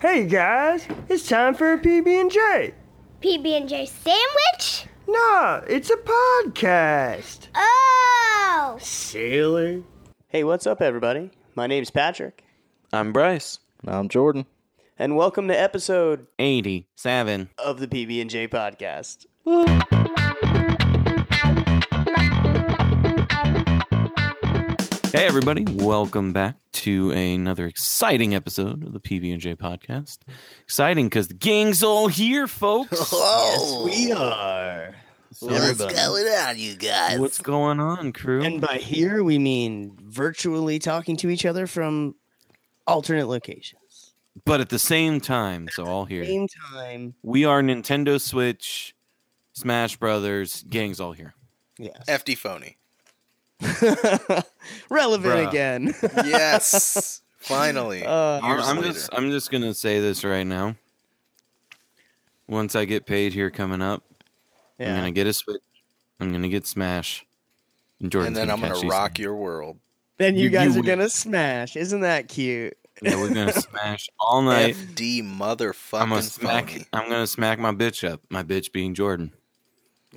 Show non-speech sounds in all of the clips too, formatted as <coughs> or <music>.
Hey guys, it's time for a PB&J. PB&J sandwich? Nah, it's a podcast. Oh! Sailor. Hey, what's up, everybody? My name's Patrick, I'm Bryce. I'm Jordan. and welcome to episode 87. of the PB and J Hey, everybody. Welcome back to another exciting episode of the PB&J podcast. Exciting because the gang's all here, folks. <laughs> Oh. Yes, we are. What's going on, you guys? What's going on, crew? And by here, we mean virtually talking to each other from alternate locations. but at the same time, so all here. Same time. We are Nintendo Switch, Smash Brothers, gang's all here. Yes. FD phony. <laughs> Relevant Bruh. again. <laughs> Yes. Finally. Uh, I'm, I'm just I'm just gonna say this right now. Once I get paid here coming up, I'm gonna get a Switch. I'm gonna get Smash. And, Jordan's and then I'm gonna rock things. your world. Then you, you- guys you are win. gonna smash. Isn't that cute? Yeah, we're gonna <laughs> smash all night. FD I'm gonna smack. phony. I'm gonna smack my bitch up. My bitch being Jordan.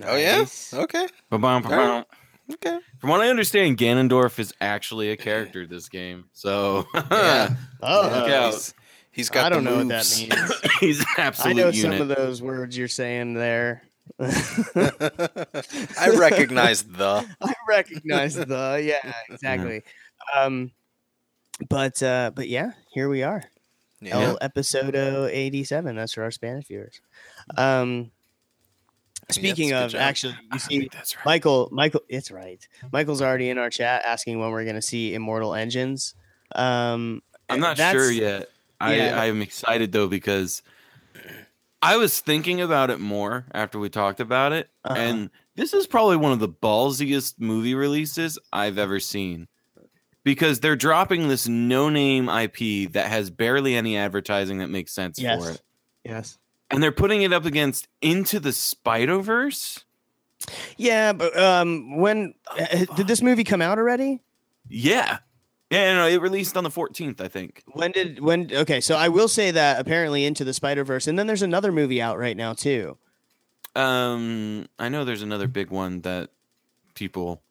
Oh yeah. Okay. Ba-bum, ba-bum. Okay. From what I understand, Ganondorf is actually a character this game. So <laughs> Yeah. Oh, Look out. He's- he's got. I don't the know what that means. <laughs> <laughs> he's an I know unit. some of those words you're saying there. I recognize the. I recognize the yeah exactly. Um, but uh, but yeah, here we are. Yeah. El episodio eighty seven. That's for our Spanish viewers. Um, speaking good of, actually, you see, That's right. Michael, Michael, it's right. Michael's already in our chat asking when we're going to see Immortal Engines. Um, I'm not sure yet. I yeah. I'm excited though because I was thinking about it more after we talked about it, Uh-huh. and this is probably one of the ballsiest movie releases I've ever seen. Because they're dropping this no-name IP that has barely any advertising that makes sense Yes. for it. Yes. And they're putting it up against Into the Spider Verse. Yeah, but um, when uh, did this movie come out already? Yeah, yeah, no, it released on the 14th, I think. When did when? Okay, so I will say that apparently into the Spider Verse, and then there's another movie out right now too. Um, I know there's another big one that people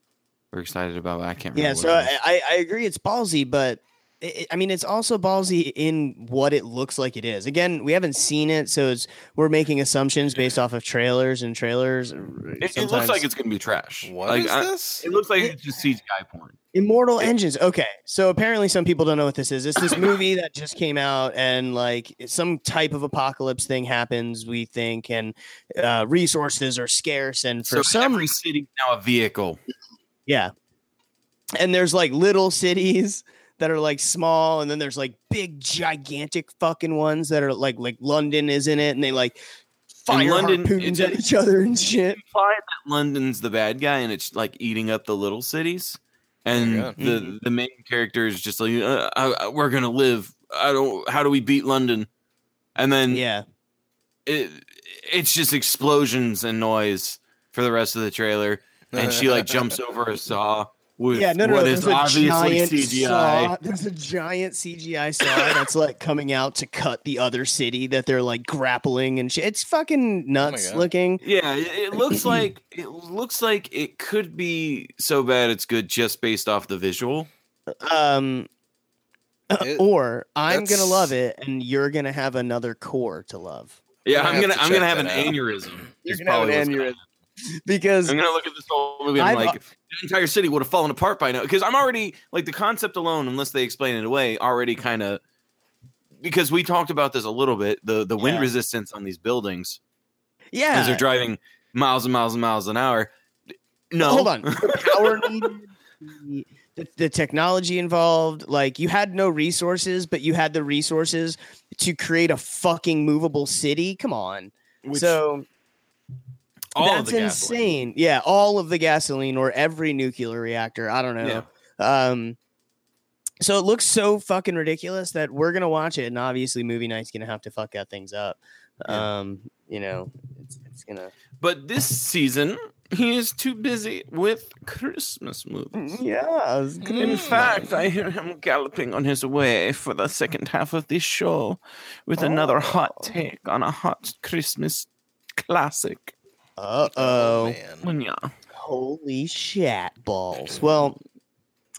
were excited about. but I can't remember. Yeah, so. I, I agree it's ballsy, but it, I mean it's also ballsy in what it looks like it is. Again, we haven't seen it, so it's we're making assumptions based off of trailers and trailers. it, it looks like it's gonna be trash. What like, is I- this? It looks like it's just CGI porn. Immortal Engines. Okay, so apparently some people don't know what this is. It's this movie <laughs> that just came out, and like some type of apocalypse thing happens. We think, and uh, resources are scarce, and for so some every city's now a vehicle. Yeah. And there's like little cities that are like small, and then there's like big, gigantic fucking ones that are like like London is in it, and they like fire London, harpoons at each other and shit. Imply that London's the bad guy and it's like eating up the little cities, and Yeah. the the main character is just like, uh, I, I- we're gonna live. I don't. How do we beat London? And then Yeah. it it's just explosions and noise for the rest of the trailer. And she like jumps over a saw with Yeah, no, no, what no. is There's a obviously giant CGI. saw. There's a giant CGI saw that's like coming out to cut the other city that they're like grappling and shit. It's fucking nuts God. looking. Yeah, it, it looks <clears throat> like it looks like it could be so bad it's good just based off the visual. Um, It- or I'm gonna love it, and you're gonna have another core to love. Yeah, I'm I'm gonna gonna have to I'm gonna have an out. aneurysm. You're gonna have an what's gonna aneurysm. Happen. <laughs> because I'm gonna look at this whole movie. I'm I've- like, the entire city would have fallen apart by now because I'm already like the concept alone, unless they explain it away, already kind of. Because we talked about this a little bit, the the wind Yeah. resistance on these buildings yeah, as they're driving miles and miles and miles an hour. No, hold on, the <laughs> power needed, the, the, the technology involved. Like you had no resources, but you had the resources to create a fucking movable city. Come on, Which- so all that's the insane. Yeah, all of the gasoline or every nuclear reactor. I don't know. Um, so it looks so fucking ridiculous that we're gonna watch it, and obviously, movie night's gonna have to fuck that things up. Yeah. Um, you know, it's, it's gonna. But this season, He is too busy with Christmas movies. <laughs> Yeah. In fact, I hear him galloping on his way for the second half of this show with another hot take on a hot Christmas classic. Uh oh. man. Yeah. Holy shit balls. Well,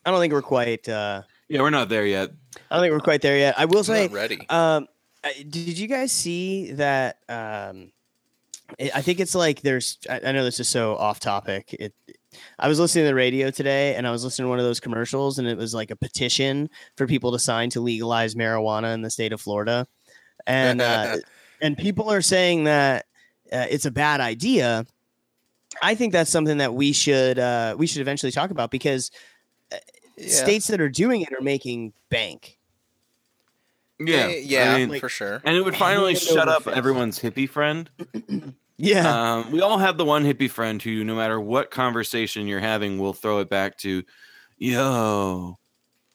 I don't think we're quite. uh Yeah, we're not there yet. I don't think we're quite there yet. I will say. not ready. Um, did you guys see that? Um, I I think it's like there's. I, I know this is so off topic. It. I was listening to the radio today, and I was listening to one of those commercials, and it was like a petition for people to sign to legalize marijuana in the state of Florida, and uh, <laughs> and people are saying that uh, it's a bad idea. I think that's something that we should uh, we should eventually talk about because uh, Yeah. states that are doing it are making bank. Yeah, Eh, yeah, I mean, for sure. and it would finally shut up fist. everyone's hippie friend. <clears throat> Yeah. Um, we all have the one hippie friend who, no matter what conversation you're having, will throw it back to, "Yo,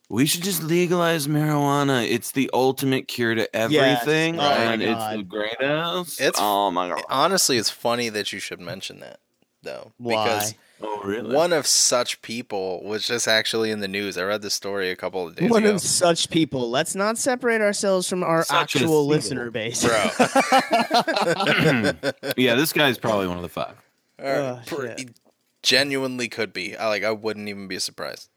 we should just legalize marijuana. It's the ultimate cure to Yes. everything, Oh and it's the greatest." It's- oh my god! Honestly, it's funny that you should mention that, though, because Why? Oh really? one of such people was just actually in the news. I read the story a couple of days One ago. of such people. Let's not separate ourselves from our Such actual listener base. Bro, <laughs> <clears throat> yeah, this guy's probably one of the five. Oh, Pr- shit. he genuinely could be. I like. I wouldn't even be surprised.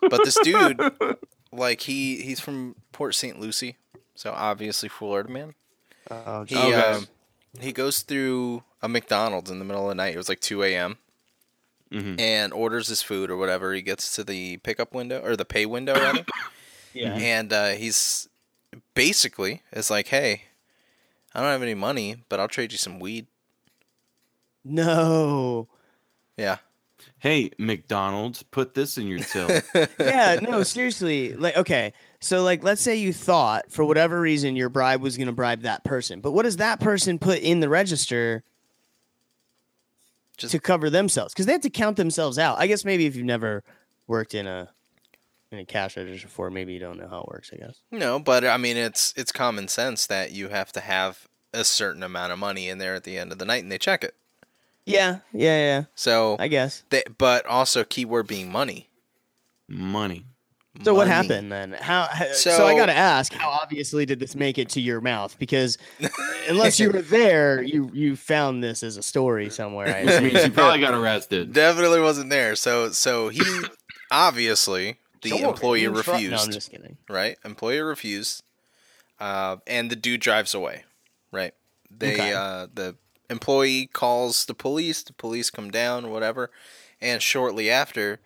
But this dude, <laughs> like he he's from Port St. Lucie, so obviously Florida man. Oh, He Okay. um, he goes through a McDonald's in the middle of the night. It was like two a.m. Mhm. and orders his food or whatever. He gets to the pickup window or the pay window rather, <coughs> yeah. and uh, he's basically it's like, hey, I don't have any money, but I'll trade you some weed. No. Yeah, Hey, McDonald's, put this in your till. <laughs> Yeah, no, seriously. Like, okay. So, like, let's say you thought for whatever reason your bribe was going to bribe that person, but what does that person put in the register Just- to cover themselves? Because they have to count themselves out. I guess maybe if you've never worked in a in a cash register before, maybe you don't know how it works. I guess. no, but I mean it's it's common sense that you have to have a certain amount of money in there at the end of the night, and they check it. Yeah, yeah, yeah. So, I guess. they, but also keyword being money. Money. So what happened then? How, how so, So- I got to ask, how obviously did this make it to your mouth? Because <laughs> unless you were there, you you found this as a story somewhere. I Which assume. means you probably got arrested. Definitely wasn't there. So so he obviously the Sorry, employee in front- No, I'm refused. just kidding. right? Employee refused, uh, and the dude drives away, right? They Okay. uh, the employee calls the police. The police come down, whatever, and shortly after,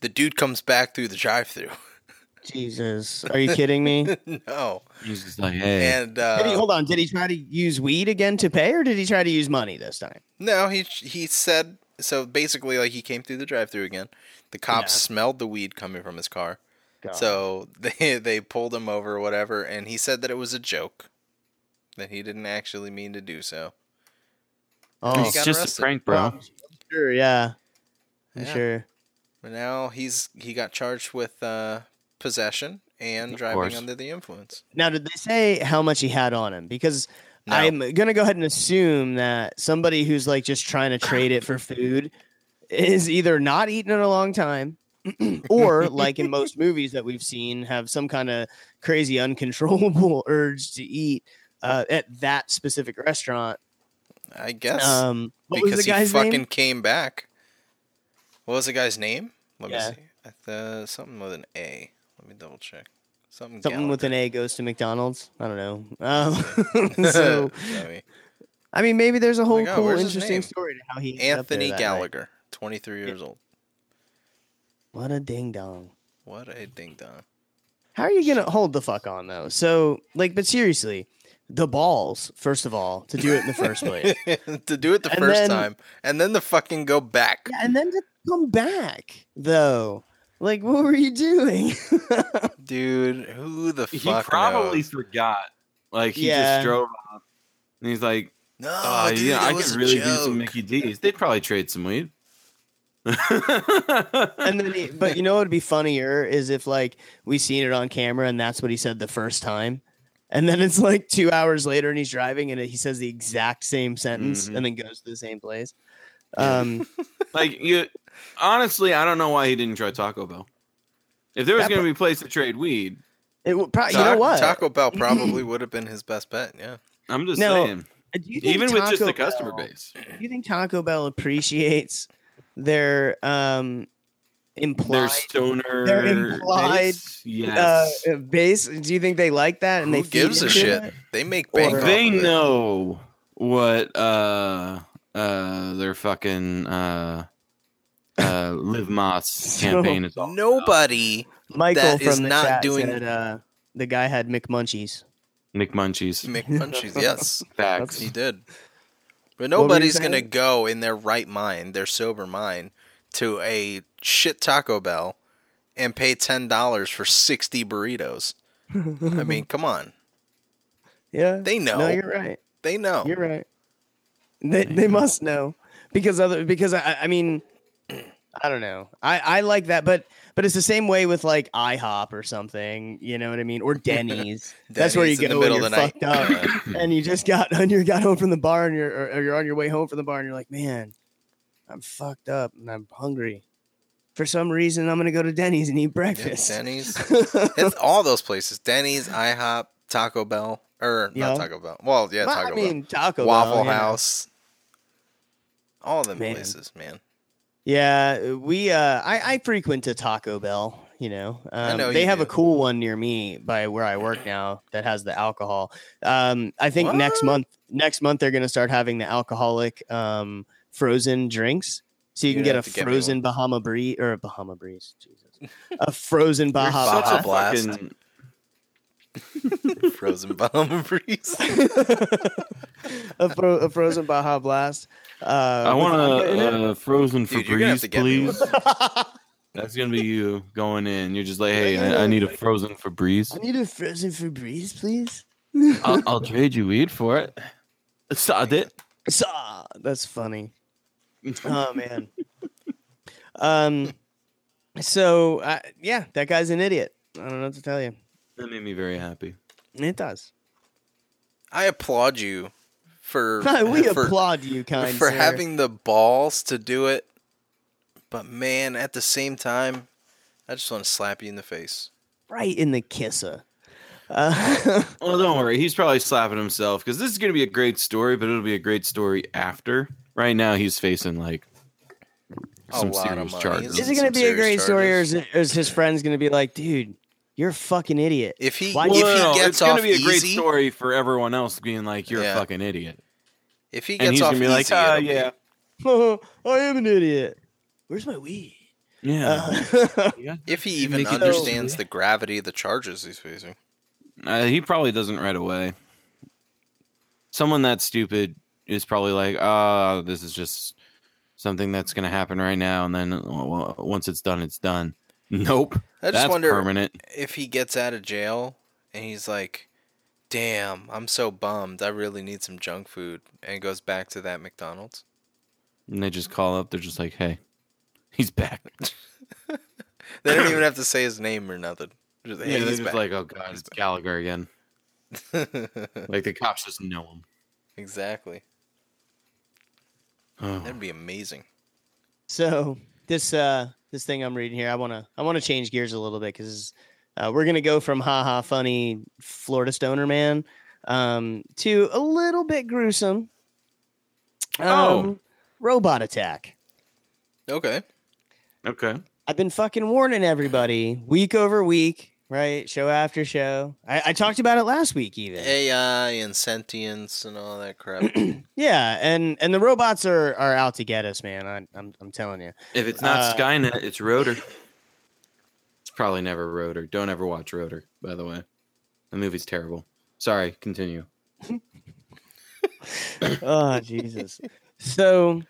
the dude comes back through the drive-through. <laughs> Jesus, are you kidding me? <laughs> no, He's just like, hey, and uh, Did he, hold on, did he try to use weed again to pay, or did he try to use money this time? no, he he said so. Basically, like he came through the drive-through again. The cops Yeah. smelled the weed coming from his car, God. so <laughs> they they pulled him over or whatever, and he said that it was a joke, that he didn't actually mean to do so. Oh, it's just arrested. a prank, bro. Well, sure, yeah, I'm Yeah. sure. But now he's he got charged with uh, possession and Of driving course. under the influence. Now, did they say how much he had on him? Because No. I'm gonna go ahead and assume that somebody who's like just trying to trade it for food is either not eaten in a long time, <clears throat> or like in most <laughs> movies that we've seen, have some kind of crazy uncontrollable <laughs> urge to eat uh, at that specific restaurant. I guess Um, because he fucking name? came back. What was the guy's name? Let Yeah. me see. I th- something with an A. Let me double check. Something. Something with an A goes to McDonald's. I don't know. <laughs> Um, <laughs> so <laughs> I mean, maybe there's a whole God, cool, interesting story to how he ended up there Anthony that night. Gallagher, 23 years old. What a ding dong. What a ding dong. How are you gonna hold the fuck on though? So like, but seriously, the balls first of all to do it in the first place, <laughs> to do it the And first then- time and then to fucking go back. yeah, and then to come back though. Like, what were you doing? <laughs> Dude, who the fuck? He probably knows? forgot. Like he Yeah. just drove off, and he's like, No, "Oh, dude, yeah, I was could a really do some. Mickey D's. They'd probably trade some weed." and then, he, but you know what would be funnier is if like we seen it on camera and that's what he said the first time, and then it's like two hours later and he's driving and he says the exact same sentence Mhm. and then goes to the same place. Um, <laughs> Like you, honestly, I don't know why he didn't try Taco Bell. If there was going to be a place to trade weed, it would probably, you know what? Taco Bell <clears throat> probably would have been his best bet. Yeah. I'm just No, saying. Do you think Even with just Taco the customer Bell- base, Do you think Taco Bell appreciates their um implied their stoner, their implied, base, yes. uh, base? Do you think they like that? And Who they gives a shit? it? They make Or- bank. off they of it. know what uh uh their fucking uh uh Live Más <laughs> So- campaign is all about. Nobody. Michael That from is the not chat doing- said, uh, the guy had McMunchies. McMunchies. <laughs> Make munchies. Yes, Facts. he did. But nobody's gonna go in their right mind, their sober mind, to a shit Taco Bell and pay ten dollars for sixty burritos. I mean, come on. <laughs> Yeah, They know. No, you're right. They know. You're right. They they must know because other because I I mean I don't know. I I like that, but but it's the same way with like IHOP or something. You know what I mean? Or <laughs> Denny's. That's where you Denny's go the when middle you're of the fucked up, <laughs> and you just got and you got home from the bar, and you're or, or you're on your way home from the bar, and you're like, man, I'm fucked up and I'm hungry. For some reason, I'm gonna go to Denny's and eat Yeah, breakfast. Denny's. <laughs> It's all those places. Denny's, IHOP, Taco Bell, or Yeah. not Taco Bell. Well, yeah, Well, Taco I mean, Taco Waffle Bell, yeah. House. All them Man. places, man. Yeah, we uh I, I frequent a Taco Bell, you know. Um, know they you have a cool one near me by where I work now that has the alcohol. Um I think next month next month they're going to start having the alcoholic um frozen drinks. So you You're can get a have to get frozen Bahama breeze or a Bahama breeze, Jesus. A frozen <laughs> Baja Baja Such a Blast. fucking- <laughs> Frozen Bahama Breeze. <laughs> a, fro- a frozen Baja Blast. Uh, I want vodka in it. a uh, frozen Dude, you're gonna have Febreze, to get me please. That's gonna be you going in. You're just like, hey, I, I need a frozen Febreze. I need a frozen Febreze, please. I'll, I'll trade you weed for it. Sod it. Saw. That's funny. <laughs> Oh man. um. So uh, yeah, that guy's an idiot. I don't know what to tell you. That made me very happy. It does. I applaud you for <laughs> we for, applaud you, kind for sir. having the balls to do it. But man, at the same time, I just want to slap you in the face. right in the kisser. Uh, Well, <laughs> don't worry. He's probably slapping himself because this is gonna be a great story, but it'll be a great story after. Right now, he's facing like some serious charges. is it going to be a serious great story, or is, it, is his friends going to be like, "Dude, you're a fucking idiot"? If he Why- if Well, he no, no, gets it's gonna off be a great easy, story for everyone else being like, "You're Yeah. a fucking idiot," if he and gets he's off gonna be like, easy, "Ah, it'll be- yeah, <laughs> I am an idiot. Where's my weed? yeah." Uh, <laughs> Yeah. If he even understands the gravity of the charges he's facing. Uh, he probably doesn't right away. Someone that stupid is probably like, "Ah, this is just something that's gonna happen right now," and then uh, once it's done, it's done. Nope, I just that's wonder permanent. if he gets out of jail and he's like, "Damn, I'm so bummed. I really need some junk food," and he goes back to that McDonald's. And they just call up. They're just like, "Hey, he's back." <laughs> They don't even have to say his name or nothing. Just, hey, Yeah, he's just like, "Oh God, it's Gallagher again." <laughs> Like the cops just know him. exactly. Oh. That'd be amazing. So this uh this thing I'm reading here, I wanna I wanna change gears a little bit because uh, we're gonna go from haha funny Florida stoner man um to a little bit gruesome. Um, Oh. robot attack. Okay. Okay. I've been fucking warning everybody week over week, right? Show after show. I, I talked about it last week even. AI and sentience and all that crap. <clears throat> Yeah, and and the robots are are out to get us, man. I, I'm I'm telling you. If it's not Uh, Skynet, it's Rotor. It's probably never Rotor. Don't ever watch Rotor, by the way. The movie's terrible. Sorry, continue. <laughs> oh Jesus. So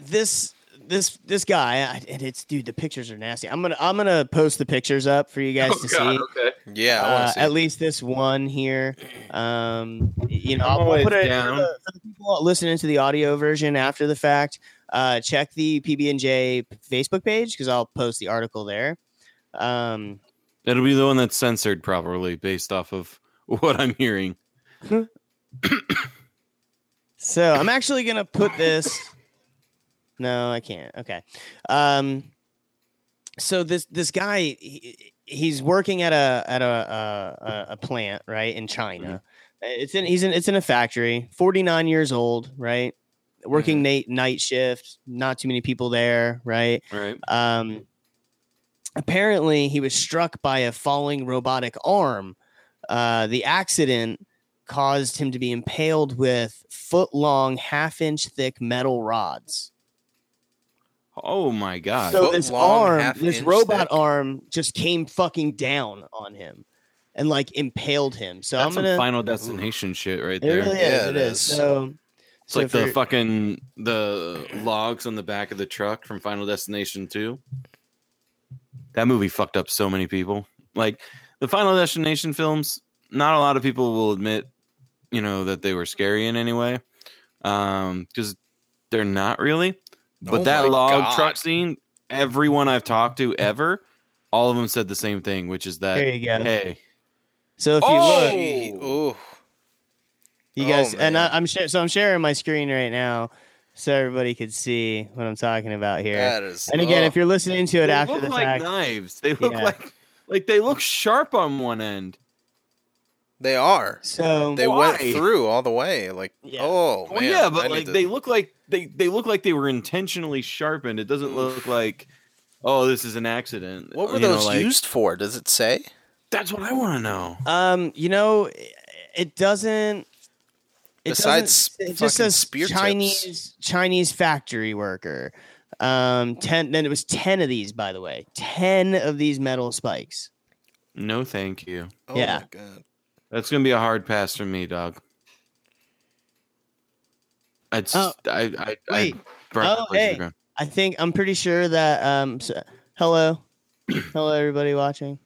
this this this guy I- and it's dude the pictures are nasty. I'm going to I'm going to post the pictures up for you guys to see. okay. Yeah, Uh, to see. at least this one here. Um, you know, I'm I'll put it down. For, the, for the people listening to the audio version after the fact. Uh, check the PB and J Facebook page because I'll post the article there. Um, It'll be the one that's censored properly based off of <laughs> what I'm hearing. <laughs> So I'm actually gonna put this. No, I can't. Okay. Um. So this this guy, he, he's working at a at a a, a plant right in China. It's in he's in it's in a factory. Forty nine years old, right? Working night night shift. Not too many people there, right? Right. Um, apparently, he was struck by a falling robotic arm. Uh, the accident caused him to be impaled with foot long, half inch thick metal rods. Oh my god. So Foot this long, arm, this robot thick. arm, just came fucking down on him and like impaled him. So That's I'm gonna. Final Destination shit right it there. really is. Yeah, it it is. is. So. It's so like the you're- fucking the logs on the back of the truck from Final Destination 2. That movie fucked up so many people. Like the Final Destination films, not a lot of people will admit, you know, that they were scary in any way. Um, because they're not really. But Oh that log God. truck scene, everyone I've talked to ever, all of them said the same thing, which is that There you hey, So if you Oh! look, Gee, ooh. You Oh, guys, and I, I'm sh- so I'm sharing my screen right now, so everybody could see what I'm talking about here. That is. and again, ugh. if you're listening to it they after look the like fact, knives. They look Yeah. like like they look sharp on one end. They are, so they went through all the way. Like, Yeah. oh man, Well, yeah, but need like to- they look like they they look like they were intentionally sharpened. It doesn't look like oh, this is an accident. What were You know, those like- used for? Does it say? That's what I want to know. um, you know, it- it doesn't. It Besides doesn't, it just says spear tips. Chinese Chinese factory worker. Um, ten. Then it was ten of these, by the way, ten of these metal spikes. No, thank you. Oh Yeah. my god. That's gonna be a hard pass for me, dog. I'd s- Oh, I I wait. I burn Oh, that place to the hey. I think I'm pretty sure that. Um, so, hello, hello, everybody watching.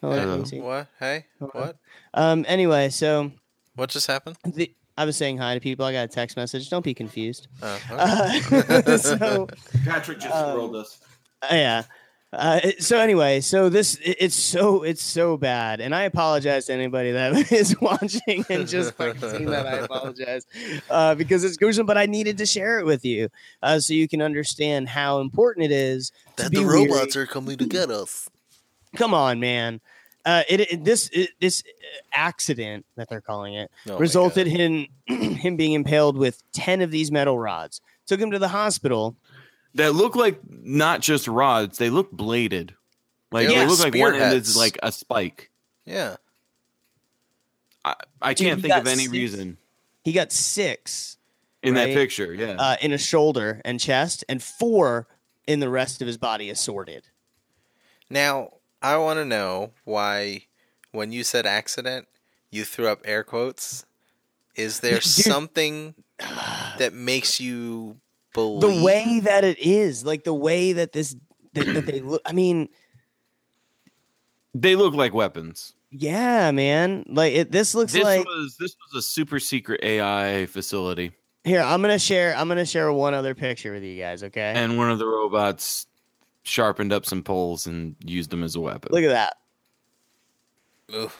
Hello, Hello. What? Hey, Hello. what? Um. Anyway, so What just happened? the, I was saying hi to people. I got a text message. Don't be confused. Oh, okay. Uh, <laughs> so <laughs> Patrick just Um, rolled us. uh, yeah. Uh, it- so anyway, so this it- it's so it's so bad, and I apologize to anybody that <laughs> is watching and just fucking seeing that. I apologize uh, because it's gruesome, but I needed to share it with you uh, so you can understand how important it is to be weary. are coming to get us. Come on, man. Uh, it, it this it, this accident that they're calling it Oh resulted in <clears throat> him being impaled with ten of these metal rods. Took him to the hospital. That look like not just rods; they look bladed. Like They're they look like one end is like a spike. Yeah. I, I Dude, can't he think of any six- reason He got six in Right. that picture. Yeah, uh, in his shoulder and chest, and four in the rest of his body assorted. Now, I want to know why, when you said accident, you threw up air quotes. Is there <laughs> something <sighs> that makes you believe The way that it is, like the way that this that, that they look. I mean, they look like weapons. yeah, man. Like it, this looks This like was this was a super secret AI facility, here. I'm gonna share. I'm gonna share one other picture with you guys. Okay. and one of the robots sharpened up some poles and used them as a weapon. Look at that. Ugh.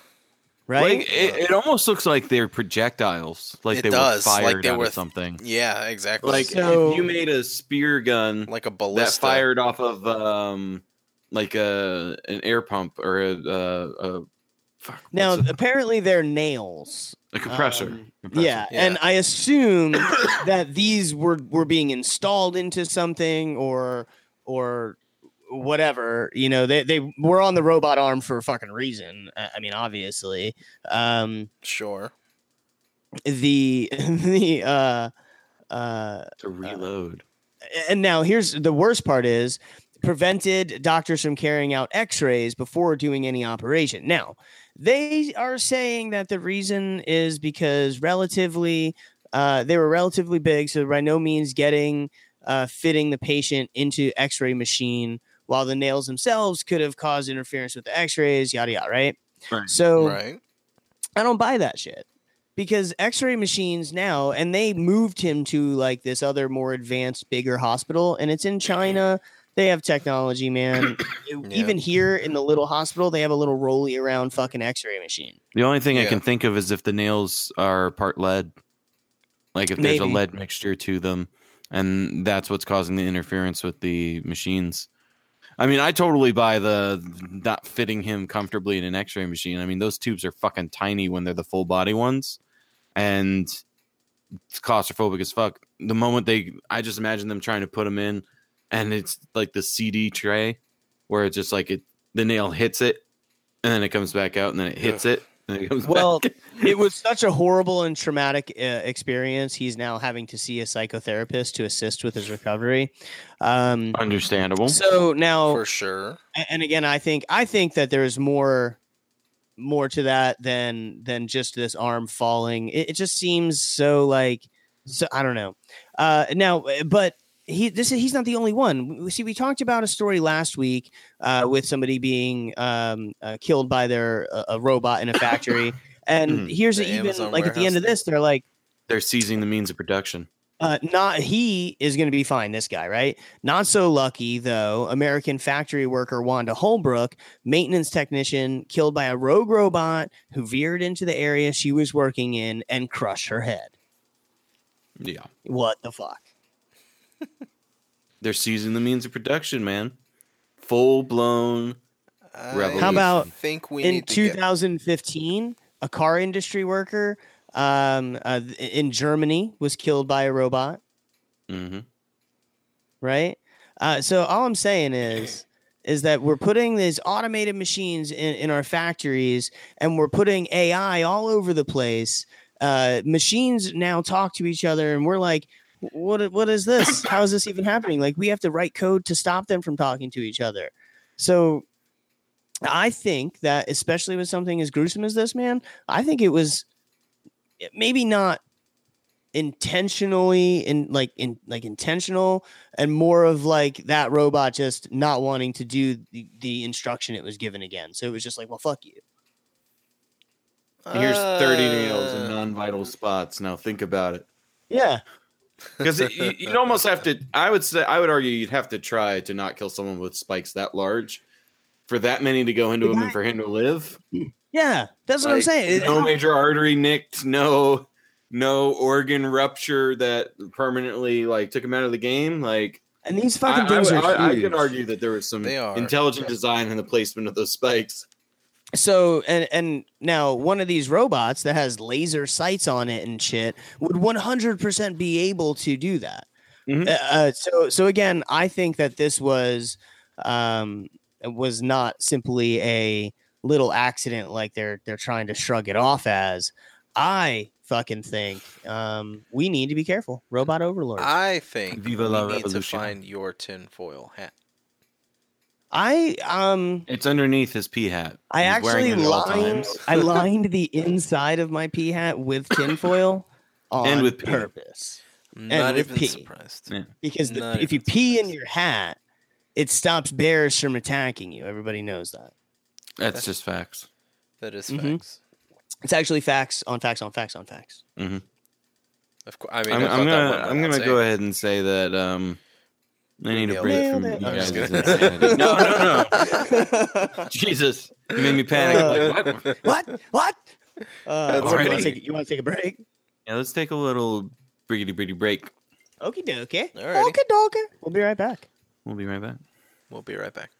Right. Like it, it almost looks like they're projectiles, like It they does, were like fired they out were of something. Yeah, exactly. Like So- if you made a spear gun like a ballista, that fired off of um like a an air pump or a a, a fuck, now, apparently, they're nails. a, a compressor. um, Compressor. Yeah, Yeah. and I assume <coughs> that these were were being installed into something or or whatever. You know, they they were on the robot arm for a fucking reason. I I mean, obviously. Um, Sure. the <laughs> the uh uh to reload. and now here's the worst part is prevented doctors from carrying out x-rays before doing any operation now they are saying that the reason is because relatively uh, they were relatively big so by no means getting uh, fitting the patient into x-ray machine while the nails themselves could have caused interference with the x-rays yada yada right Right. so Right. I don't buy that shit because X-ray machines now, and they moved him to like this other more advanced, bigger hospital, and it's in China. They have technology, man. <clears throat> Even here in the little hospital, they have a little rolly around fucking X-ray machine. The only thing I can think of is if the nails are part lead. Like if there's a lead mixture to them, and that's what's causing the interference with the machines. I mean, I totally buy the not fitting him comfortably in an X-ray machine. I mean, those tubes are fucking tiny when they're the full body ones, and it's claustrophobic as fuck. The moment they, I just imagine them trying to put them in, and it's like the CD tray, where it's just like it, the nail hits it, and then it comes back out, and then it hits it, it Well, <laughs> it was such a horrible and traumatic uh, experience. He's now having to see a psychotherapist to assist with his recovery. Um, Understandable. so now, For sure. and again, I think I think that there's more more to that than than just this arm falling. It, it just seems so like so I don't know. Uh, now, but he this is he's not the only one. We see we talked about a story last week uh, with somebody being um, uh, killed by their uh, a robot in a factory. <coughs> And Mhm. here's even Amazon like at the end of this, they're like, They're seizing the means of production. uh, not he is going to be fine. This guy, right? Not so lucky though. American factory worker Wanda Holbrook, maintenance technician, killed by a rogue robot who veered into the area she was working in and crushed her head. Yeah. What the fuck? They're seizing the means of production, man. Full blown. Revolution. How about think we in need to get 2015, a car industry worker um, uh, in Germany was killed by a robot. hmm right? Uh, so all I'm saying is, is that we're putting these automated machines in, in our factories, and we're putting AI all over the place. Uh, machines now talk to each other, and we're like, what? What is this? <coughs> How is this even happening? Like we have to write code to stop them from talking to each other. So. I think that, especially with something as gruesome as this, man, I think it was maybe not intentionally in like in like intentional and more of like that robot just not wanting to do the, the instruction it was given again so it was just like well fuck you Here's 30 nails in Uh, non vital spots. Now think about it. yeah Because you, you'd almost have to, I would say, I would argue you'd have to try to not kill someone with spikes that large for that many to go into him and for him to live. yeah that's what i'm saying No major artery nicked, no no organ rupture that permanently like took him out of the game. Like and these fucking I, things would- are I, I huge. could argue that there was some intelligent design in the placement of those spikes. So and and now one of these robots that has laser sights on it and shit would 100% be able to do that. Mhm. Uh, uh, so so again, I think that this was um was not simply a little accident like they're they're trying to shrug it off as. I fucking think um we need to be careful. Robot overlord I think Viva la we need to find your tinfoil hat. I um It's underneath his pea hat. I He's wearing actually it lined. I <laughs> lined the inside of my pea hat with tinfoil <laughs> on And with pee. purpose. I'm not with even pee. surprised. Yeah. Because the, Not if you even pee in your hat, it stops bears from attacking you. Everybody knows that. That's just facts. That is Mhm. facts. It's actually facts on facts on facts on facts. Of course. I mean, I'm, I I'm gonna I'm gonna go ahead and say that um I need a break from Nailed you it. I'm guys' just <laughs> No, no, no. <laughs> Jesus, you made me panic. Like, what? what? What? Uh, That's you, want to take, you want to take a break? Yeah, let's take a little briggity briggity break. Okie dokie. Alrighty. Okie dokie. We'll be right back. We'll be right back. We'll be right back.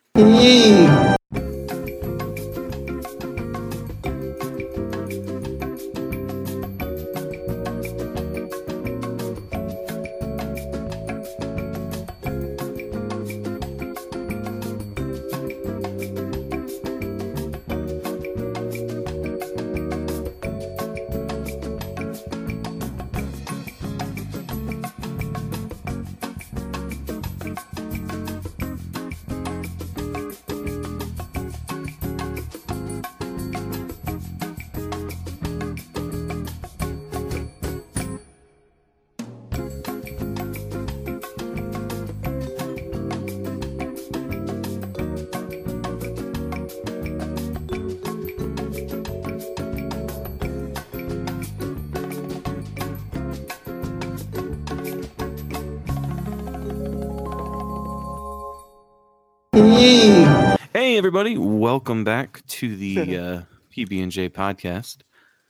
Everybody, welcome back to the <laughs> uh, PB and J podcast.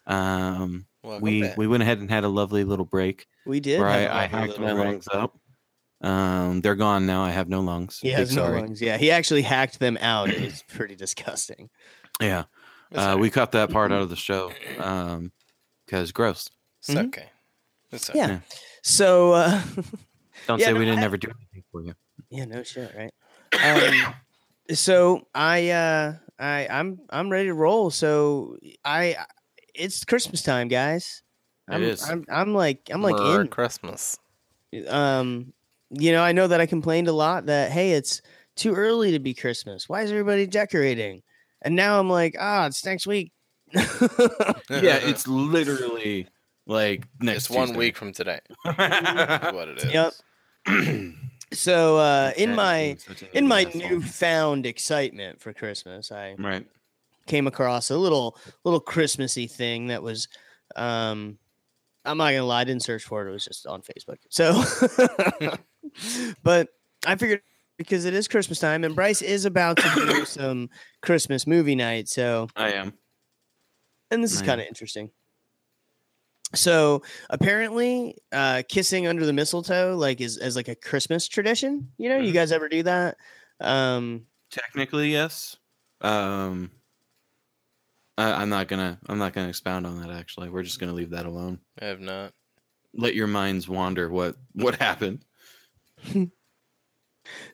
Um, Welcome we back. we went ahead and had a lovely little break We did. where I, I hacked my break. lungs up. Um, they're gone now. I have no lungs. He Big has no sorry. lungs. Yeah, he actually hacked them out. It's pretty disgusting. Yeah, uh, we cut that part out of the show because gross. It's Mhm. okay. It's okay. Yeah. Yeah. So uh, <laughs> Don't Yeah, say no, we didn't I- ever do anything for you. yeah, no shit, right? Um, so I uh, I I'm I'm ready to roll. So I it's Christmas time, guys. It I'm, is. I'm I'm like I'm like Merry in. Christmas. um you know i know that i complained a lot that hey it's too early to be christmas why is everybody decorating and now i'm like ah it's next week <laughs> yeah, it's literally like next It's one Tuesday. week from today. <laughs> what it is. Yep. <clears throat> so uh in my means such an in my newfound excitement for christmas i right. came across a little little christmassy thing that was um i'm not gonna lie i didn't search for it it was just on facebook. So <laughs> but i figured because it is christmas time and bryce is about to do <coughs> some christmas movie night so I am. and this is kind of interesting so apparently uh kissing under the mistletoe like is as like a christmas tradition you know you Mhm. guys ever do that um Technically, yes. Um, I, I'm not gonna. I'm not gonna expound on that. Actually, we're just gonna leave that alone. I have not. Let your minds wander. What what happened? <laughs>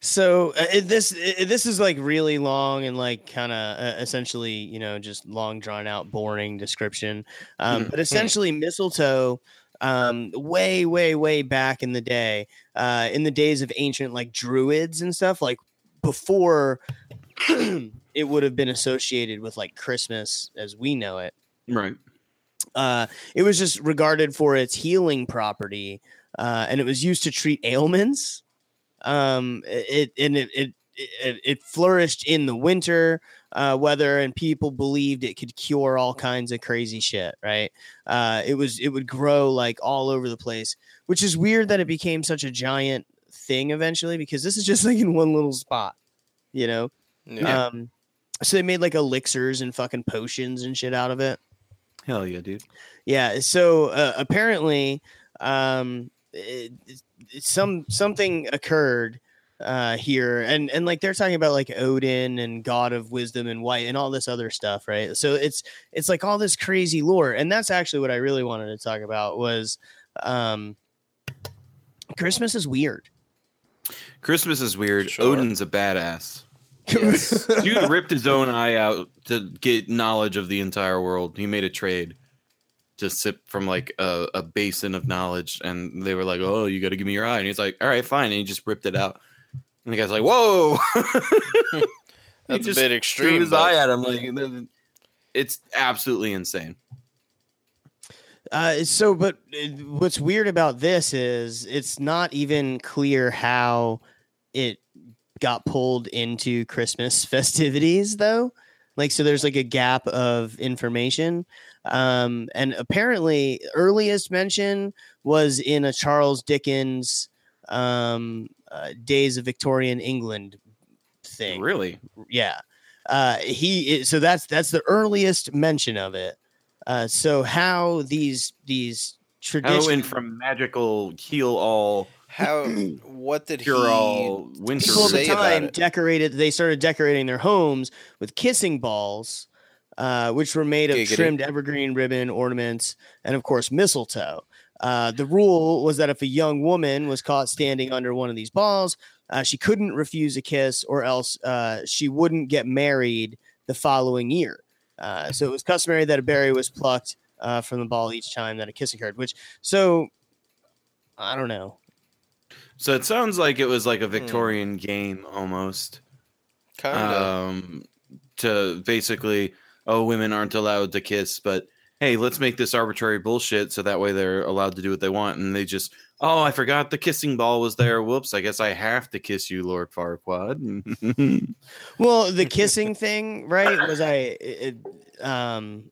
So uh, this it, this is like really long and like kind of uh, essentially you know just long drawn out boring description, um, Mhm. but essentially mistletoe. Um, way, way, way back in the day, uh, in the days of ancient like druids and stuff, like before <clears throat> it would have been associated with like Christmas as we know it Right. uh, it was just regarded for its healing property, uh, and it was used to treat ailments. Um, it and it it it, it flourished in the winter uh, weather, and people believed it could cure all kinds of crazy shit. Right? Uh, it was it would grow like all over the place, which is weird that it became such a giant thing eventually because this is just <laughs> like in one little spot, you know. Yeah. Um, so they made like elixirs and fucking potions and shit out of it. Hell yeah, dude. Yeah. So uh, apparently, um, it, some something occurred uh here and and like they're talking about like odin and god of wisdom and white and all this other stuff right so it's it's like all this crazy lore and that's actually what i really wanted to talk about was um christmas is weird Christmas is weird. Sure. Odin's a badass. Yes. Dude <laughs> ripped his own eye out to get knowledge of the entire world. He made a trade to sip from like a, a basin of knowledge, and they were like, "Oh, you got to give me your eye," and he's like, "All right, fine," and he just ripped it out. And the guy's like, "Whoa!" <laughs> He That's a just bit threw extreme. his but- eye at him like, it's absolutely insane. Uh, so, but uh, what's weird about this is it's not even clear how it got pulled into Christmas <laughs> festivities, though. Like, so there's like a gap of information. Um, and apparently, earliest mention was in a Charles Dickens um, uh, Days of Victorian England thing Really? yeah uh he so that's that's the earliest mention of it uh so how these these How traditions went from magical heal all, How? <clears throat> What did cure he? all, winter? people at the say about time it? decorated they started decorating their homes with kissing balls uh which were made of Giggity. trimmed evergreen ribbon ornaments and of course mistletoe uh, the rule was that if a young woman was caught standing under one of these balls, uh, she couldn't refuse a kiss, or else uh, she wouldn't get married the following year. Uh, so it was customary that a berry was plucked uh, from the ball each time that a kiss occurred. Which, so I don't know. So it sounds like it was Hmm. like a Victorian game almost. Kind of. um, to basically, oh, women aren't allowed to kiss, but hey, let's make this arbitrary bullshit so that way they're allowed to do what they want. And they just, oh, I forgot the kissing ball was there. Whoops, I guess I have to kiss you, Lord Farquaad. <laughs> Well, the kissing thing, right? Was I it, um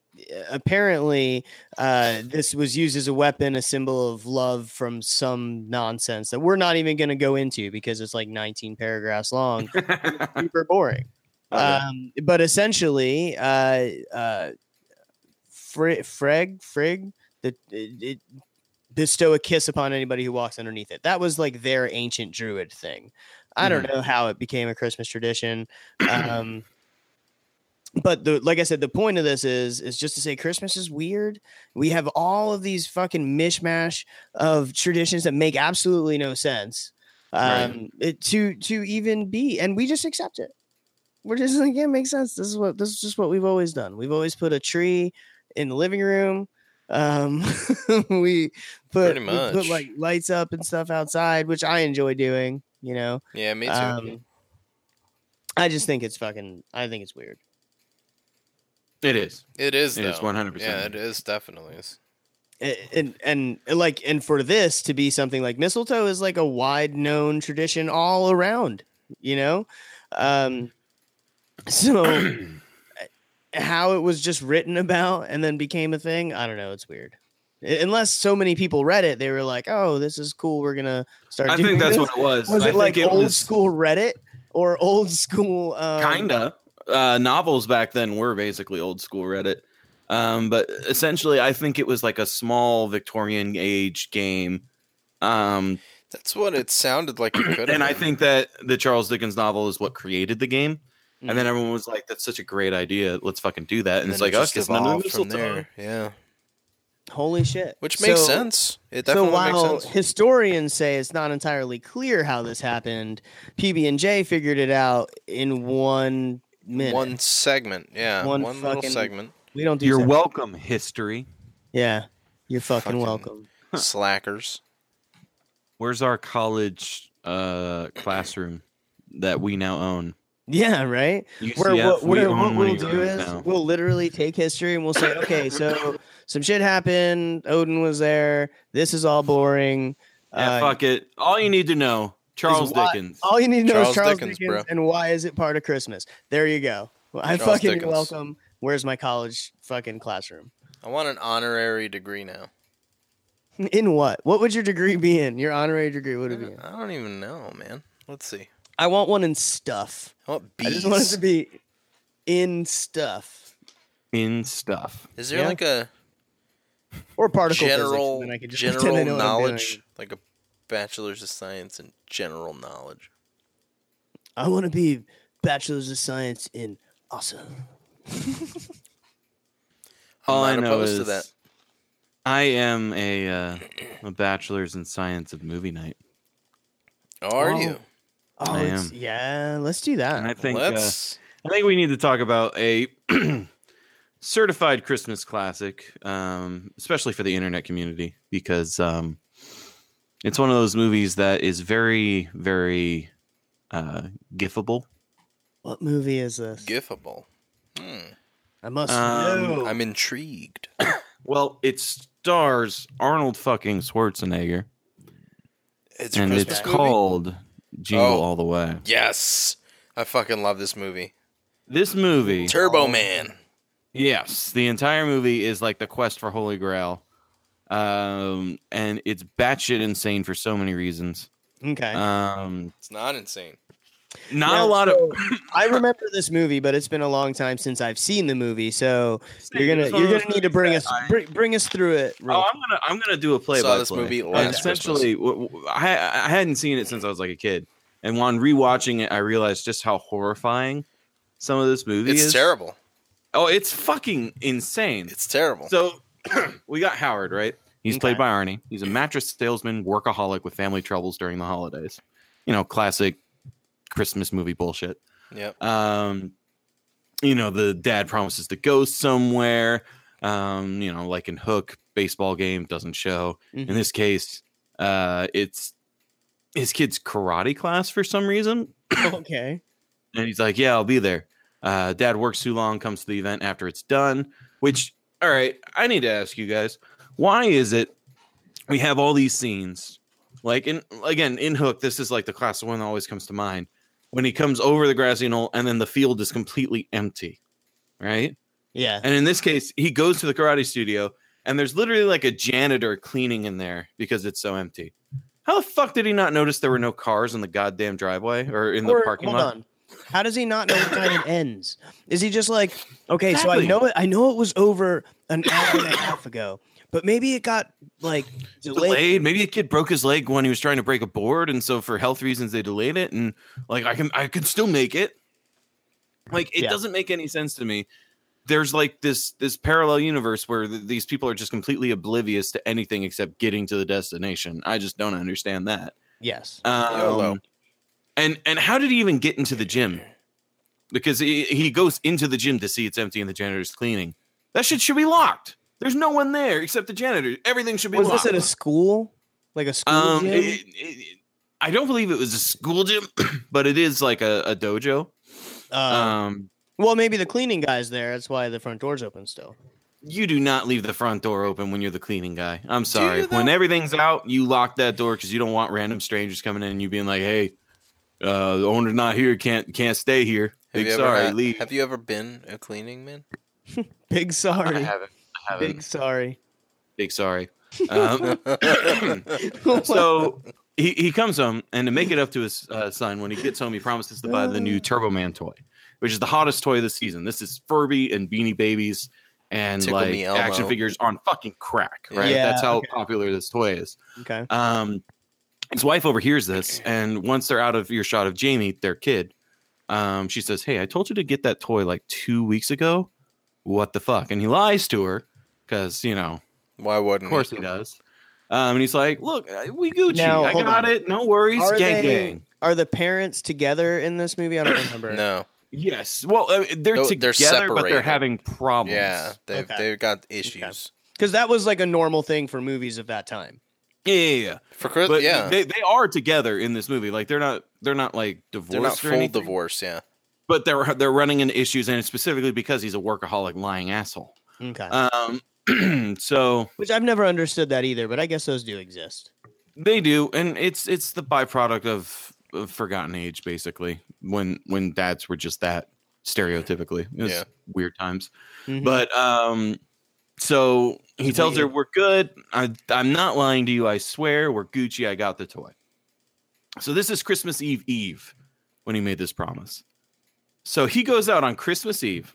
apparently uh this was used as a weapon, a symbol of love from some nonsense that we're not even going to go into because it's like 19 paragraphs long, <laughs> super boring. Um but essentially uh uh Fre- Freg Frig that it, it bestow a kiss upon anybody who walks underneath it. That was like their ancient druid thing. I don't know how it became a Christmas tradition. Um, but the like I said, the point of this is is just to say Christmas is weird. We have all of these fucking mishmash of traditions that make absolutely no sense. Right. Um, it, to to even be, and we just accept it. We're just like, yeah, it makes sense. This is what this is just what we've always done. We've always put a tree in the living room. Um, <laughs> we put, Pretty we put like lights up and stuff outside, which I enjoy doing. You know, Yeah, me too. um, I just think it's fucking. I think it's weird. It is. it is it though. is 100%. Yeah, it is definitely is. A- and and like and for this to be something like mistletoe is like a wide known tradition all around you know um so <clears throat> how it was just written about and then became a thing i don't know it's weird unless so many people read it they were like oh this is cool we're gonna start I doing think that's this. what it was. was I it like it old was school reddit or old school um, kinda uh, novels back then were basically old school Reddit. Um, but essentially, I think it was like a small Victorian age game. Um, That's what it sounded like it could. <clears throat> and I have been. think that the Charles Dickens novel is what created the game. And Mm-hmm. then everyone was like, "That's such a great idea. Let's fucking do that." And, And it's like, it "Oh, just it's none of evolved from there. Yeah, holy shit which makes So- sense. It So definitely while makes sense. historians say it's not entirely clear how this happened, PB and J figured it out in one minute. One segment, yeah, One one, little fucking- segment. we don't do. You're separate- welcome, history. Yeah, you're fucking, Fucking- welcome. Slackers. Where's our college uh, classroom that we now own? Yeah, right. Where what, we where what we'll do is now. we'll literally take history and we'll say, okay, so some shit happened. Odin was there. This is all boring. Yeah, Uh, fuck it. All you need to know, Charles why- Dickens. All you need to know Charles is Charles Dickens, Dickens, bro. and why is it part of Christmas? There you go. Well, I Charles fucking Dickens. welcome. Where's my college fucking classroom? I want an honorary degree now. In what? What would your degree be in? Your honorary degree would it be in? I don't even know, man. Let's see. I want one in stuff. I want I just want it to be in stuff in stuff. Is there Yeah. like a or particle general physics. and then I could just general know what I'm doing. knowledge, like a bachelor's of science in general knowledge? I want to be bachelor's of science in awesome. All I know is to that. I am a uh, a bachelor's in science of movie night, Are Oh, you? Oh, I it's- am. yeah. Let's do that. and I think uh, Let's. I think we need to talk about a <clears throat> certified Christmas classic, um, especially for the internet community, because um, it's one of those movies that is very, very uh, gifable. what movie is this? Gifable. Hmm. I must Um, know. I'm intrigued. <coughs> Well, it stars Arnold fucking Schwarzenegger, It's and Christmas it's movie? called Jingle Oh. All the Way. Yes. I fucking love this movie. This movie, Turbo Man. yes, the entire movie is like the quest for Holy Grail, um, and it's batshit insane for so many reasons. okay. Um, It's not insane. Not Now, a lot so, of. <laughs> I remember this movie, but it's been a long time since I've seen the movie. So you're gonna you're gonna need to bring us movies I- bring, bring us through it. Oh, I'm gonna I'm gonna do a play Saw by this play. movie And last essentially, w- w- I I hadn't seen it since I was like a kid, and when rewatching it, I realized just how horrifying some of this movie is. It's is. terrible. Oh, it's fucking insane. It's terrible. So <clears throat> we got Howard, right? He's Okay. played by Arnie. He's a mattress salesman, workaholic with family troubles during the holidays. You know, classic Christmas movie bullshit. Yep. Um, you know, the dad promises to go somewhere. Um, you know, like in Hook, baseball game doesn't show. Mhm. In this case, uh, it's his kid's karate class for some reason. <clears throat> okay. And he's like, Yeah, I'll be there. Uh, dad works too long, comes to the event after it's done. Which, all right, I need to ask you guys, why is it we have all these scenes? Like in again in Hook, this is like the classic one that always comes to mind. When he comes over the grassy knoll and then the field is completely empty, right? Yeah. And in this case, he goes to the karate studio and there's literally like a janitor cleaning in there because it's so empty. How the fuck did he not notice there were no cars in the goddamn driveway or in the parking hold lot? on. How does he not know what time it <coughs> ends? Is he just like, okay, so I know it. I know it was over an hour and a half ago, but maybe it got like delayed. delayed. Maybe a kid broke his leg when he was trying to break a board, and so for health reasons they delayed it. And like I can, I can still make it. Like it Yeah. doesn't make any sense to me. There's like this this parallel universe where th- these people are just completely oblivious to anything except getting to the destination. I just don't understand that. Yes. YOLO. Um, and and how did he even get into the gym? Because he, he goes into the gym to see it's empty and the janitor's cleaning. That shit should be locked. There's no one there except the janitor. Everything should be Was locked. this at a school? Like a school Um, gym? it- it- it- I don't believe it was a school gym, <clears throat> but it is like a, a dojo. Uh, Um, well, maybe the cleaning guy's there. That's why the front door's open still. you do not leave the front door open when you're the cleaning guy. I'm sorry. When everything's out, you lock that door because you don't want random strangers coming in and you being like, "Hey, uh, the owner's not here. Can't can't stay here. Have Big you ever sorry, had- leave." Have you ever been a cleaning man? <laughs> Big sorry. I haven't. I haven't. Big Big, sorry. sorry. Um, <laughs> so he, he comes home and to make it up to his uh, son when he gets home he promises to buy the new turbo man toy which is the hottest toy of the season this is furby and beanie babies and Tickle like action figures on fucking crack right Yeah, that's how okay. popular this toy is Okay. um his wife overhears this and once they're out of earshot of jamie their kid um she says hey i told you to get that toy like two weeks ago what the fuck and he lies to her because you know Why wouldn't? of course he does. Um, and he's like, "Look, uh, we Gucci. Now, I got on. it. No worries. Are gang, they- gang." Are the parents together in this movie? I don't <clears throat> remember. No. Yes. Well, uh, they're No, they're together, but they're having problems. Yeah, they've Okay. they've got issues. Because that was like a normal thing for movies of that time. Yeah, yeah, yeah. For Chris, But yeah, they, they are together in this movie. Like they're not they're not like divorced they're not or full anything, divorce. Yeah, but they're they're running into issues, and it's specifically because he's a workaholic, lying asshole. Okay. Um, <clears throat> so Which I've never understood that either, but I guess those do exist. They do, and it's it's the byproduct of, of forgotten age, basically. When when dads were just that stereotypically, it Yeah. weird times. Mhm. But um, so he tells her, "We're good. I, I'm not lying to you. I swear, we're Gucci. I got the toy." So this is Christmas Eve Eve when he made this promise. So he goes out on Christmas Eve.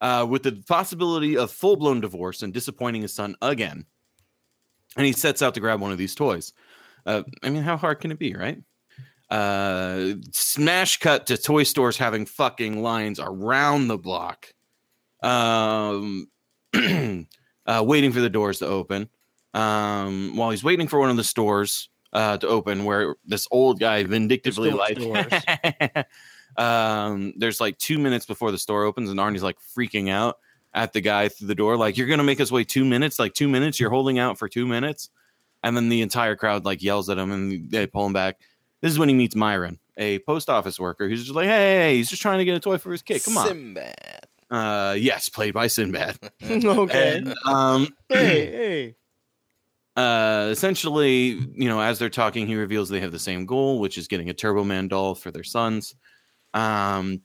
Uh, with the possibility of full blown divorce and disappointing his son again and he sets out to grab one of these toys. Uh, I mean, how hard can it be, right? Uh, smash cut to toy stores having fucking lines around the block, um, <clears throat> uh, waiting for the doors to open. Um, while he's waiting for one of the stores uh, to open, where this old guy vindictively like, <laughs> <laughs> um, there's like two minutes before the store opens, and Arnie's like freaking out at the guy through the door, like, "You're gonna make us wait two minutes? Like two minutes? You're holding out for two minutes?" And then the entire crowd like yells at him, and they pull him back. This is when he meets Myron, a post office worker, who's just like, "Hey, he's just trying to get a toy for his kid. Come on." Sinbad. Uh, yes, played by Sinbad. <laughs> okay. And, um, <clears throat> hey, hey. <clears throat> uh, essentially, you know, as they're talking, he reveals they have the same goal, which is getting a Turbo Man doll for their sons. Um,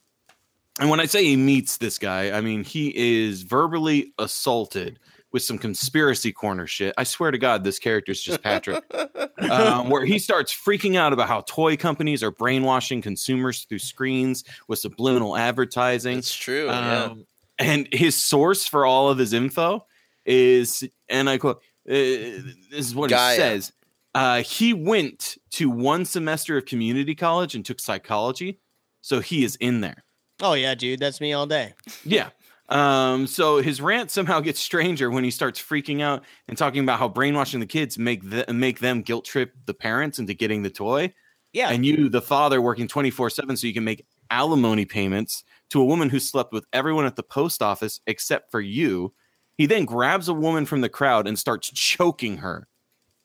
and when I say he meets this guy, I mean he is verbally assaulted with some conspiracy corner shit. I swear to God, this character is just Patrick, <laughs> um, where he starts freaking out about how toy companies are brainwashing consumers through screens with subliminal advertising. It's true. yeah. Um, and his source for all of his info is, and I quote, uh, this is what Gaia. he says. Uh, he went to one semester of community college and took psychology, so he is in there. Oh yeah, dude, that's me all day. Yeah. Um, so his rant somehow gets stranger when he starts freaking out and talking about how brainwashing the kids make the, make them guilt trip the parents into getting the toy Yeah. and you, the father, working 24 7 so you can make alimony payments to a woman who slept with everyone at the post office except for you. He then grabs a woman from the crowd and starts choking her.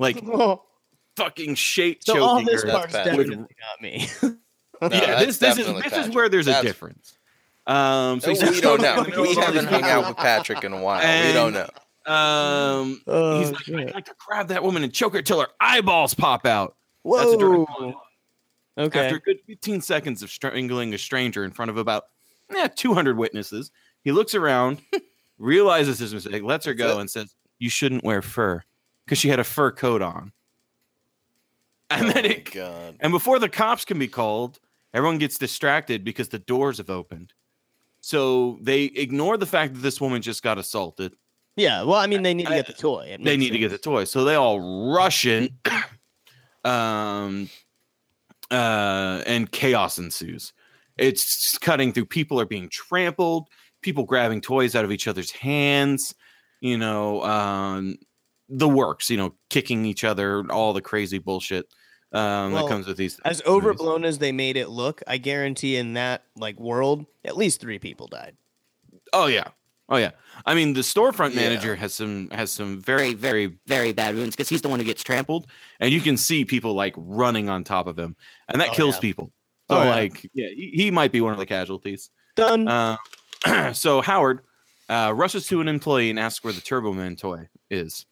Like <laughs> fucking shape so choking all this her. That's part's bad. definitely got me. <laughs> No, yeah, this, this is definitely this is where there's a That's- difference. Um, so he we don't choking know. her in the We middle of all haven't these hung out with Patrick in a while. we don't know. Um, Oh, he's like. I'd like to grab that woman and choke her till her eyeballs pop out. That's a direct Whoa. Okay. After a good 15 seconds of strangling a stranger in front of about eh, 200 witnesses, he looks around, <laughs> realizes his mistake, lets her go, it. and says, "You shouldn't wear fur," because she had a fur coat on. And oh then my it, God. and before the cops can be called, everyone gets distracted because the doors have opened. So they ignore the fact that this woman just got assaulted. Yeah. Well, I mean, they need to get the toy. They need to get the toy. So they all rush in. <clears throat> um uh and chaos ensues. It's cutting through people are being trampled, people grabbing toys out of each other's hands, you know, um the works, you know, kicking each other, all the crazy bullshit um Well, that comes with these As movies. overblown as they made it look, I guarantee in that like world, at least three people died. Oh yeah. Oh yeah. I mean, the storefront Yeah. manager has some has some very very very bad wounds because he's the one who gets trampled, and you can see people like running on top of him, and that Oh, kills yeah. people. So Oh, yeah. like, yeah, he, might be one of the casualties. Done. Uh, <clears throat> so Howard uh, rushes to an employee and asks where the Turbo Man toy is.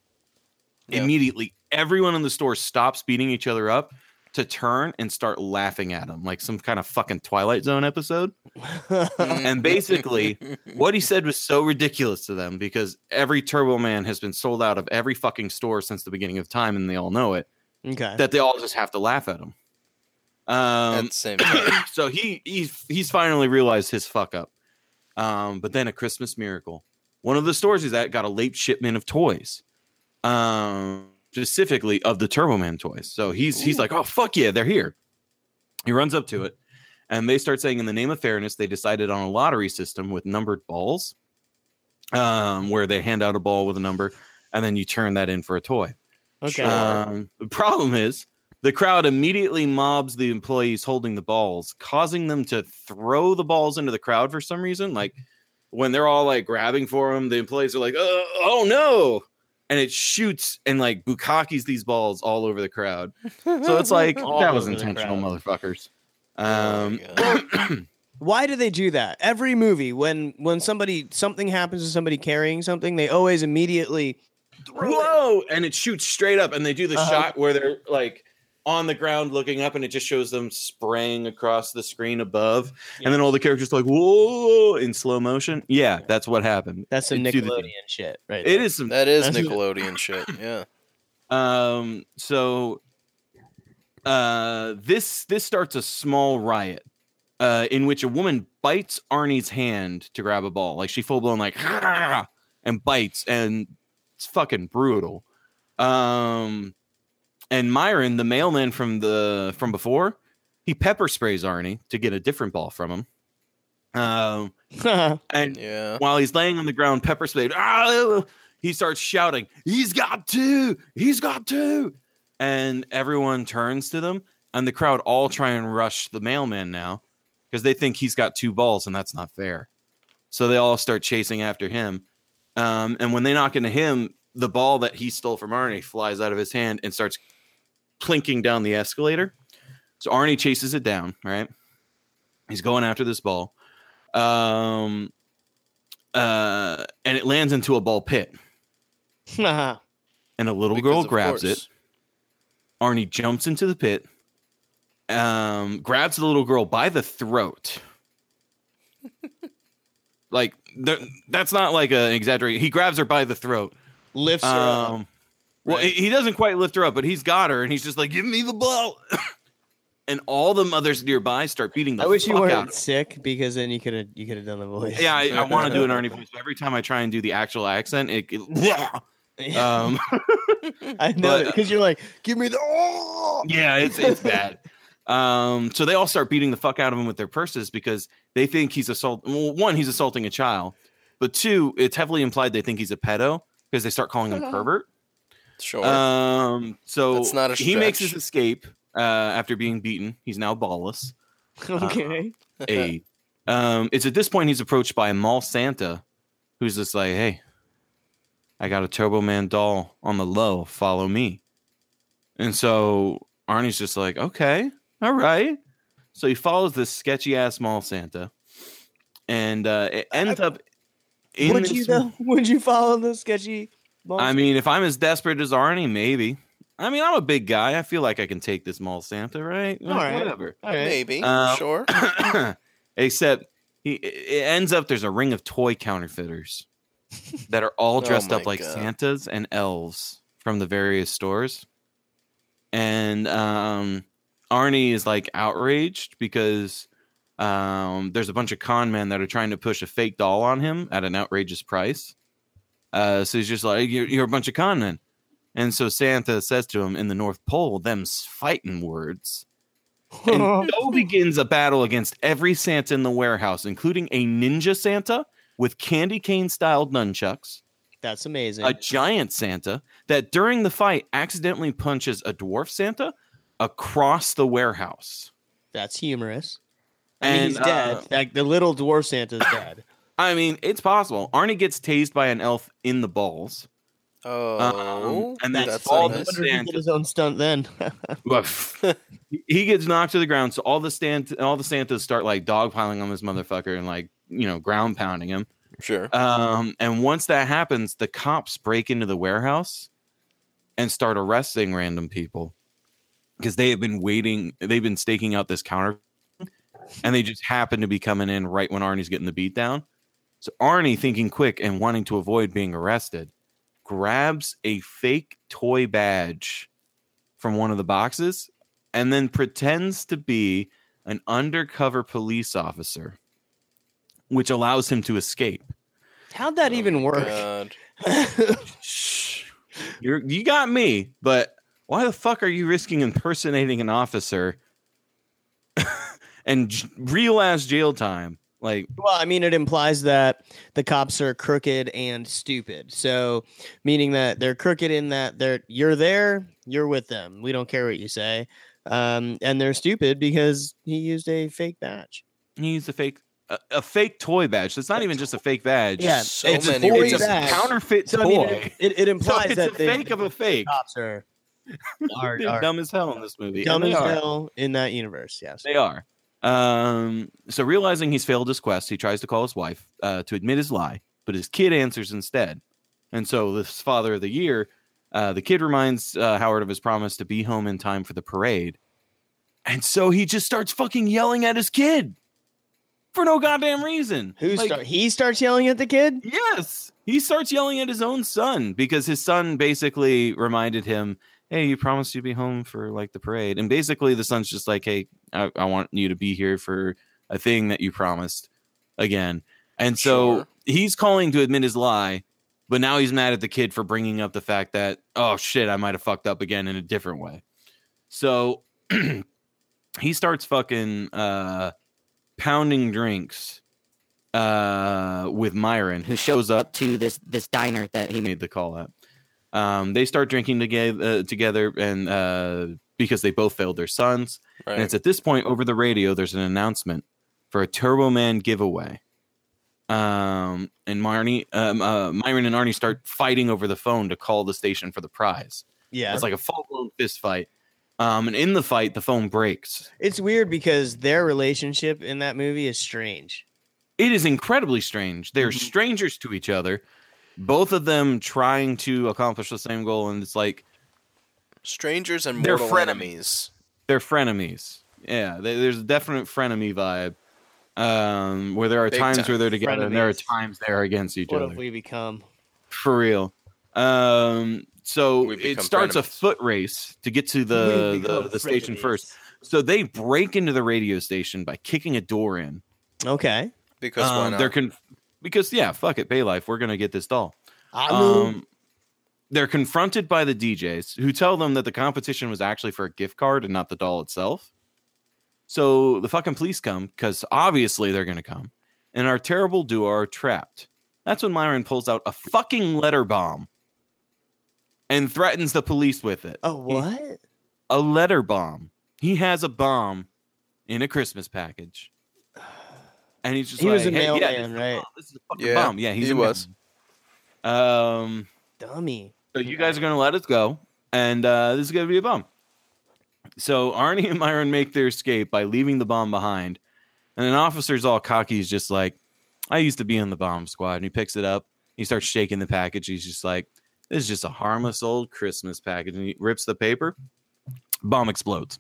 Yeah. Immediately, everyone in the store stops beating each other up to turn and start laughing at him like some kind of fucking Twilight Zone episode. <laughs> And basically, what he said was so ridiculous to them because every Turbo Man has been sold out of every fucking store since the beginning of time, and they all know it. okay. That they all just have to laugh at him. Um, the same <clears throat> so he he's he's finally realized his fuck up. Um, but then a Christmas miracle. One of the stores he's at got a late shipment of toys. Um, specifically of the Turbo Man toys. So he's he's like, oh fuck yeah, they're here. He runs up to it, and they start saying, in the name of fairness, they decided on a lottery system with numbered balls, um, where they hand out a ball with a number, and then you turn that in for a toy. okay. Um, the problem is the crowd immediately mobs the employees holding the balls, causing them to throw the balls into the crowd for some reason. Like when they're all like grabbing for them, the employees are like, "Oh, oh no!" And it shoots and like bukakis these balls all over the crowd. So it's <laughs> like that was intentional, motherfuckers. Oh Um, my <clears throat> Why do they do that? Every movie, when when somebody something happens to somebody carrying something, they always immediately throw it. whoa and it shoots straight up and they do the Uh-huh. shot where they're like on the ground looking up and it just shows them spraying across the screen above Yeah. and then all the characters like whoa in slow motion yeah that's what happened That's some It the Nickelodeon shit, right? it there. is some That's- Nickelodeon <laughs> shit. Yeah. um so uh this this starts a small riot uh in which a woman bites arnie's hand to grab a ball like she full blown like <laughs> and bites and it's fucking brutal um and myron the mailman from the from before he pepper sprays arnie to get a different ball from him um <laughs> and Yeah. while he's laying on the ground, pepper sprayed. "Ah!" He starts shouting, "He's got two! He's got two!" And everyone turns to them, and the crowd all try and rush the mailman now because they think he's got two balls, and that's not fair. So they all start chasing after him. Um, and when they knock into him, the ball that he stole from Arnie flies out of his hand and starts plinking down the escalator. So Arnie chases it down, right? He's going after this ball. Um, uh, and it lands into a ball pit, <laughs> and a little Because girl grabs it. Arnie jumps into the pit, um, grabs the little girl by the throat. <laughs> like that's not like an exaggeration. He grabs her by the throat. Lifts her up. Well, Right. he doesn't quite lift her up, but he's got her, and he's just like, "Give me the ball." <laughs> and all the mothers nearby start beating the I wish you weren't sick because then you could have you could have done the voice. Yeah, I, I <laughs> want to do an Ernie voice. But every time I try and do the actual accent, it, it <laughs> um, I know because you're like, give me the. Oh! yeah, it's it's bad. Um, so they all start beating the fuck out of him with their purses because they think he's assault. Well, one, he's assaulting a child, but two, it's heavily implied they think he's a pedo because they start calling him pervert. Sure. Um, so That's not a he makes his escape uh, after being beaten. He's now ballless. <laughs> Okay. a um it's at this point he's approached by a mall santa who's just like hey i got a turbo man doll on the low follow me and so arnie's just like okay all right so he follows this sketchy ass mall santa and uh it ends up in Would you though? Would you follow the sketchy? I mean if i'm as desperate as arnie maybe i mean i'm a big guy i feel like i can take this mall santa right All right. whatever All right. Maybe. Uh, sure. <clears throat> Except he it ends up there's a ring of toy counterfeiters that are all <laughs> Oh dressed my up like God. Santas and elves from the various stores. And um Arnie is like outraged because um, there's a bunch of con men that are trying to push a fake doll on him at an outrageous price. Uh, so he's just like, you're, you're a bunch of con men. And so Santa says to him in the North Pole, them's fighting words. And <laughs> Joe begins a battle against every Santa in the warehouse, including a ninja Santa with candy cane styled nunchucks, That's amazing. a giant Santa that during the fight accidentally punches a dwarf Santa across the warehouse. That's humorous. Mean, And, he's dead. uh, like the little dwarf Santa's dead. I mean, it's possible. Arnie gets tased by an elf in the balls. Oh, Um, and then that's all nice. the wonder if he Santa- did his own stunt then. <laughs> he gets knocked to the ground, so all the stand all the Santas start like dogpiling on this motherfucker and like you know ground pounding him. Sure. Um, and once that happens, the cops break into the warehouse and start arresting random people because they have been waiting. They've been staking out this counter, and they just happen to be coming in right when Arnie's getting the beat down. So Arnie, thinking quick and wanting to avoid being arrested, grabs a fake toy badge from one of the boxes and then pretends to be an undercover police officer, which allows him to escape. How'd that oh even work? God. <laughs> You're you got me, but why the fuck are you risking impersonating an officer <laughs> and j- real ass jail time? Like, well, I mean, it implies that the cops are crooked and stupid. So, meaning that they're crooked in that they're you're there, you're with them. We don't care what you say. Um, and they're stupid because he used a fake badge. He used a fake a, a fake toy badge. So it's not even just a fake badge. Yeah, So it's many a toy it's a counterfeit So I toy. mean, it, it, it <laughs> so implies it's that a they- fake of a fake. cops are are, They're dumb as hell in this movie. dumb as are. hell in that universe. Yes. They are. Um, so realizing he's failed his quest, he tries to call his wife uh, to admit his lie, but his kid answers instead. And so this father of the year, uh, the kid reminds uh, Howard of his promise to be home in time for the parade. And so he just starts fucking yelling at his kid for no goddamn reason. Who Like, start? He starts yelling at the kid. Yes. He starts yelling at his own son because his son basically reminded him, Hey, you promised you'd be home for like the parade. And basically the son's just like, Hey, I, I want you to be here for a thing that you promised again. And so Sure. he's calling to admit his lie, but now he's mad at the kid for bringing up the fact that, oh shit, I might have fucked up again in a different way. So <clears throat> he starts fucking uh, pounding drinks uh, with Myron, who shows up to this this diner that he he made the call at. Um, they start drinking together, uh, together, and uh, because they both failed their sons, and it's at this point over the radio. There's an announcement for a Turbo Man giveaway. Um, and Marnie, um, uh, Myron and Arnie start fighting over the phone to call the station for the prize. Yeah. It's like a full blown fist fight. Um, and in the fight, the phone breaks. It's weird because their relationship in that movie is strange. It is incredibly strange. They're Mhm. strangers to each other, both of them trying to accomplish the same goal, and it's like Strangers and They're mortal frenemies. enemies. they're frenemies. Yeah, they, there's a definite frenemy vibe. Um, where there are Big times time. where they're together, and there are times they're against each What other. What have we become? For real. Um, so it become starts a foot race to get to the the, the station first. So they break into the radio station by kicking a door in. Okay. Because why Um, not? they're con- because yeah, fuck it, Bay Life, we're gonna get this doll. Um, Um, they're confronted by the DJs who tell them that the competition was actually for a gift card and not the doll itself. So the fucking police come because obviously they're to come, and our terrible duo are trapped. That's when Myron pulls out a fucking letter bomb and threatens the police with it. oh, He- what? a letter bomb. He has a bomb in a Christmas package. And he's just He like, was a hey, yeah, mailman, this is a right? bomb. This is a fucking Yeah, bomb. Yeah, he's he a was. mailman. Um, Dummy. so you guys are going to let us go, and uh, this is going to be a bomb. So Arnie and Myron make their escape by leaving the bomb behind, and an officer's all cocky. He's just like, "I used to be in the bomb squad," and he picks it up. He starts shaking the package. He's just like, "This is just a harmless old Christmas package," and he rips the paper. Bomb explodes.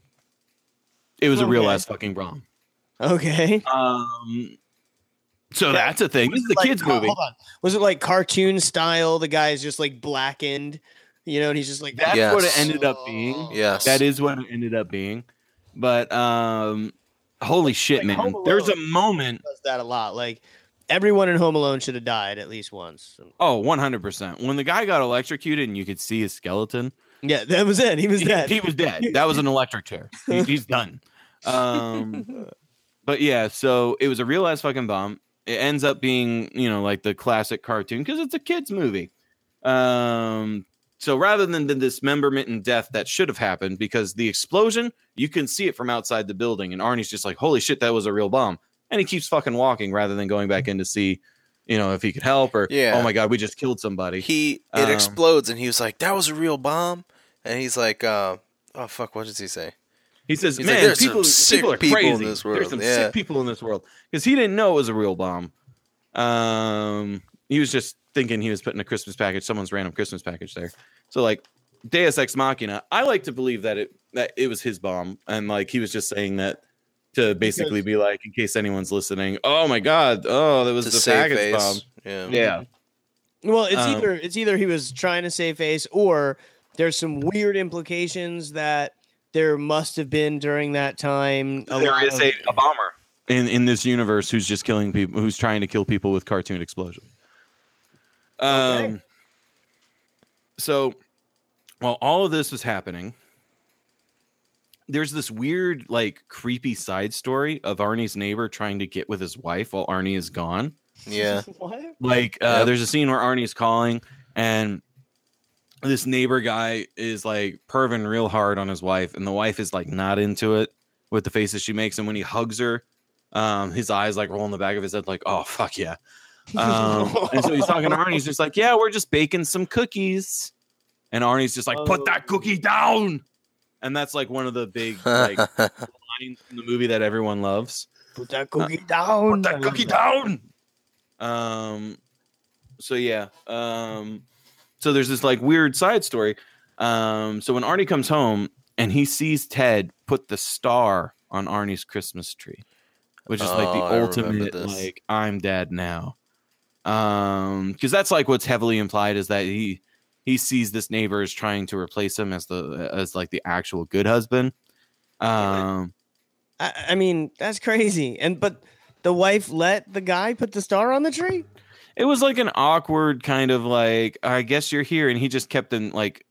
It was a real ass fucking bomb. Okay. Um, so that's a thing. This is a Like, kids movie. Hold on. Was it like cartoon style? The guy's just like blackened, you know, and he's just like That's Yes. what it ended up being. Yes. That is what it ended up being. But um, holy shit, Like man! Home There's a moment. Does that a lot? Like everyone in Home Alone should have died at least once. Oh, 100 percent. When the guy got electrocuted and you could see his skeleton, Yeah, that was it. He was <laughs> he, dead. he was dead. That was an electric chair. He- he's done. <laughs> Um, but yeah, so it was a real ass fucking bomb. It ends up being, you know, like the classic cartoon because it's a kids movie. Um, so rather than the dismemberment and death that should have happened, because the explosion, you can see it from outside the building, and Arnie's just like, "Holy shit, that was a real bomb," and he keeps fucking walking rather than going back in to see, you know, if he could help or, Yeah. oh my god, we just killed somebody. He it Um, explodes and he was like, "That was a real bomb," and he's like, uh, "Oh fuck, what does he say?" He says, He's like, "Man, "There's some people, sick people are people in crazy. this There's some Yeah. sick people in this world." Because he didn't know it was a real bomb. Um, he was just thinking he was putting a Christmas package, someone's random Christmas package there. So like Deus Ex Machina, I like to believe that it that it was his bomb, and like he was just saying that to basically be like, in case anyone's listening, oh my god, oh that was To the save package face. bomb. Yeah. Yeah, Well, it's Um, either it's either he was trying to save face or there's some weird implications that there must have been during that time. a there lot is of- a, a bomber in in this universe who's just killing people, who's trying to kill people with cartoon explosions. Um, Okay. so while all of this was happening, there's this weird, like, creepy side story of Arnie's neighbor trying to get with his wife while Arnie is gone. Yeah. <laughs> what? Like, uh, Yep. there's a scene where Arnie's calling, and this neighbor guy is like perving real hard on his wife, and the wife is like not into it with the faces she makes. And when he hugs her, um, his eyes like roll in the back of his head, like, "Oh fuck yeah!" Um, and so he's talking to Arnie. He's just like, "Yeah, we're just baking some cookies," and Arnie's just like, "Put that cookie down." And that's like one of the big like <laughs> lines in the movie that everyone loves. Put that cookie down. Put that cookie down. Um, so yeah. Um, so there's this like weird side story. Um, so when Arnie comes home and he sees Ted put the star on Arnie's Christmas tree, which is like Oh, the I ultimate like I'm dead now. Um, because that's like what's heavily implied is that he he sees this neighbor is trying to replace him as the as like the actual good husband. Um, I, I mean, that's crazy. And but the wife let the guy put the star on the tree. It was like an awkward kind of like i guess you're here and he just kept in like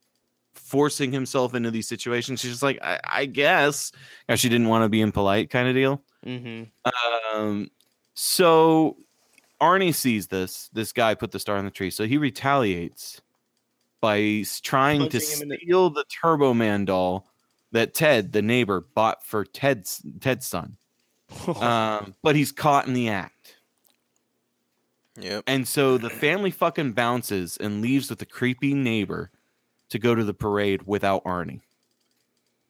forcing himself into these situations. She's just like i, I guess. Now, she didn't want to be impolite kind of deal. Mm-hmm. um so arnie sees this. This guy put the star on the tree. So he retaliates by trying to Punching in the- steal the turbo man doll that ted the neighbor bought for ted's ted's son. <laughs> Um but he's caught in the act Yep. and so the family fucking bounces and leaves with the creepy neighbor to go to the parade without Arnie.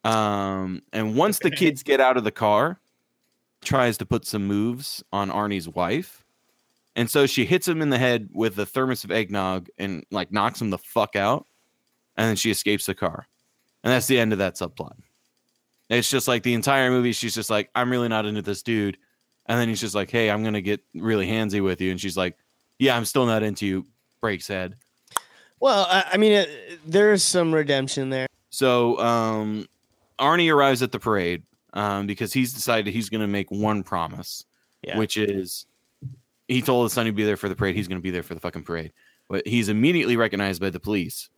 Um, and once the kids get out of the car, tries to put some moves on Arnie's wife. And so she hits him in the head with the thermos of eggnog and like knocks him the fuck out. And then she escapes the car. And that's the end of that subplot. It's just like the entire movie, she's just like, I'm really not into this dude. And then he's just like, Hey, I'm gonna get really handsy with you. And she's like, Yeah, I'm still not into you. Breaks head. Well, I, I mean, uh, there's some redemption there. So um, Arnie arrives at the parade um, because he's decided he's going to make one promise, Yeah. which is he told his son he'd be there for the parade. He's going to be there for the fucking parade. But he's immediately recognized by the police.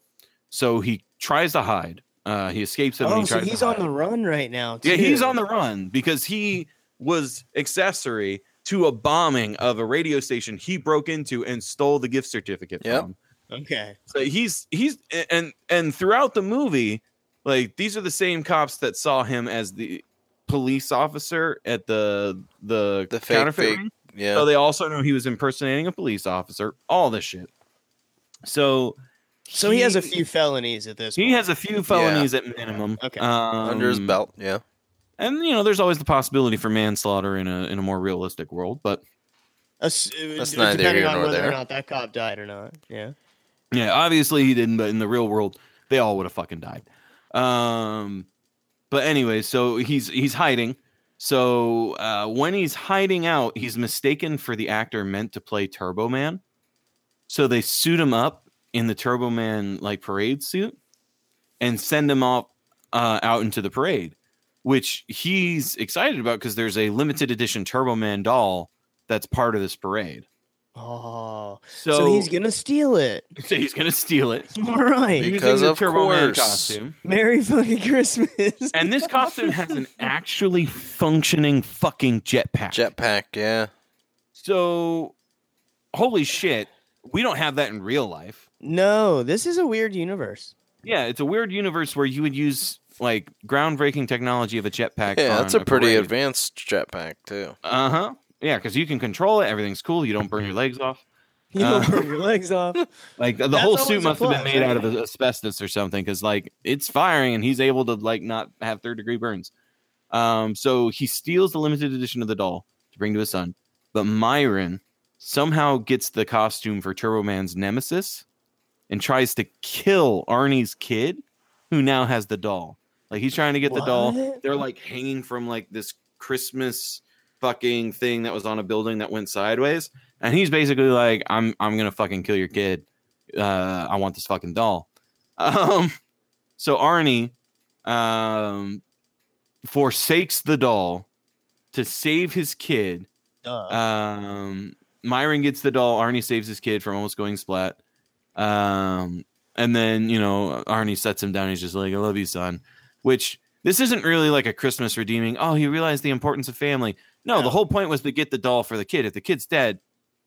So he tries to hide. Uh, he escapes and Oh, he so he's on hide. the run right now. Yeah, he's on the run because he was accessory to a bombing of a radio station he broke into and stole the gift certificate Yep. from. Okay. So he's he's and and throughout the movie, like these are the same cops that saw him as the police officer at the the, The counterfeit fake- ring. Yeah. So they also know he was impersonating a police officer. All this shit. So So he, has a few felonies at this. he point. has a few felonies at minimum. Okay. Um, under his belt. Yeah. And you know, there's always the possibility for manslaughter in a in a more realistic world, but Ass- That's uh, neither depending here on nor whether there. or not that cop died or not. Yeah. Yeah, obviously he didn't, but in the real world, they all would have fucking died. Um, but anyway, so he's he's hiding. So uh, when he's hiding out, he's mistaken for the actor meant to play Turbo Man. So they suit him up in the Turbo Man like parade suit and send him off uh, out into the parade. Which he's excited about because there's a limited edition Turbo Man doll that's part of this parade. Oh, So, so, he's gonna steal it. <laughs> so he's gonna steal it. <laughs> All right. Be- using Because the of Turbo Man costume. Merry fucking Christmas. And this costume has an <laughs> actually functioning fucking jetpack. Jetpack, yeah. So, holy shit, we don't have that in real life. no, this is a weird universe. Yeah, it's a weird universe where you would use like groundbreaking technology of a jetpack. Yeah, that's a pretty parade. advanced jetpack too. Uh huh. Yeah, because you can control it. Everything's cool. You don't burn your legs off. You don't Uh, burn your legs off. <laughs> Like the That's whole suit a must have been made right? out of asbestos or something, because like it's firing and he's able to like not have third degree burns. Um, so he steals the limited edition of the doll to bring to his son, but Myron somehow gets the costume for Turbo Man's nemesis and tries to kill Arnie's kid, who now has the doll. Like he's trying to get the doll. They're like hanging from like this Christmas fucking thing that was on a building that went sideways, and he's basically like, "I'm I'm gonna fucking kill your kid. Uh, I want this fucking doll." <laughs> Um, so Arnie, um, forsakes the doll to save his kid. Duh. Um, Myron gets the doll. Arnie saves his kid from almost going splat. Um, and then you know Arnie sets him down. He's just like, "I love you, son." Which this isn't really like a Christmas redeeming. Oh, he realized the importance of family. No, the whole point was to get the doll for the kid. If the kid's dead,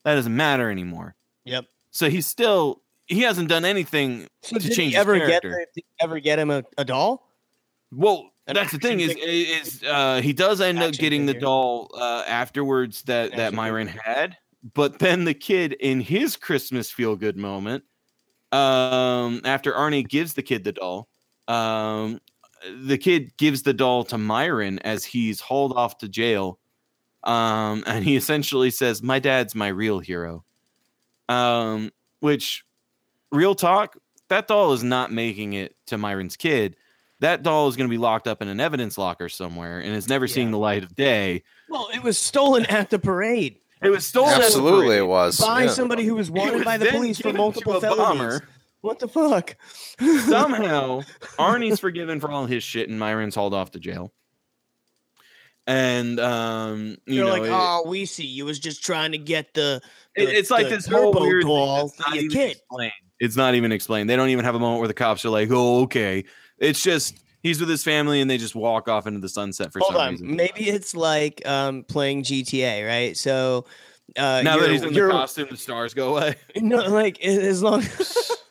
that doesn't matter anymore. yep. So he's still he hasn't done anything So to change ever get did ever get him a, a doll? Well, An that's the thing is is uh, he does end up Action getting the doll uh, afterwards that that Action Myron had, but then the kid in his Christmas feel good moment, um, after Arnie gives the kid the doll, um, the kid gives the doll to Myron as he's hauled off to jail, um, <laughs> and he essentially says, "My dad's my real hero," um, which, real talk, that doll is not making it to Myron's kid that doll is going to be locked up in an evidence locker somewhere and is never seeing the light of day. Well, it was stolen at the parade It was stolen. at the Absolutely, it was. by yeah. somebody who was It wanted was by the police for multiple felonies. bomber. What the fuck? Somehow, Arnie's forgiven for all his shit, and Myron's hauled off to jail. And um, you You're know, like, it- oh, we see. You was just trying to get the. it- the- it's like the this whole weird thing doll for not your even kid. explained. It's not even explained. They don't even have a moment where the cops are like, "Oh, okay." It's just he's with his family, and they just walk off into the sunset for Hold some on, reason. maybe it's like um playing GTA, right? So. Uh, now that he's in the costume, the stars go away. <laughs> No, like as long <laughs>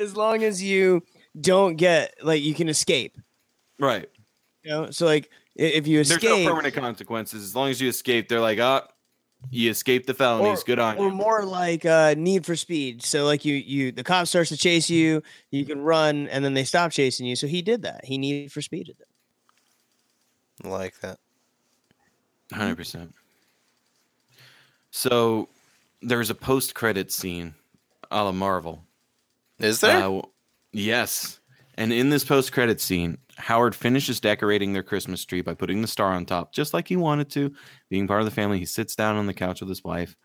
as long as you don't get like you can escape. Right. You know, so like if you escape, There's no permanent consequences as long as you escape. They're like, ah, you escaped the felonies. Good on or you. Or more like uh, Need for Speed. So like you you the cop starts to chase you, you can run, and then they stop chasing you. So he did that. He Need for Speeded them. like that. Hundred percent. So there's a post-credit scene, a la Marvel. Is there? Uh, yes. And in this post-credit scene, Howard finishes decorating their Christmas tree by putting the star on top, just like he wanted to. Being part of the family, he sits down on the couch with his wife,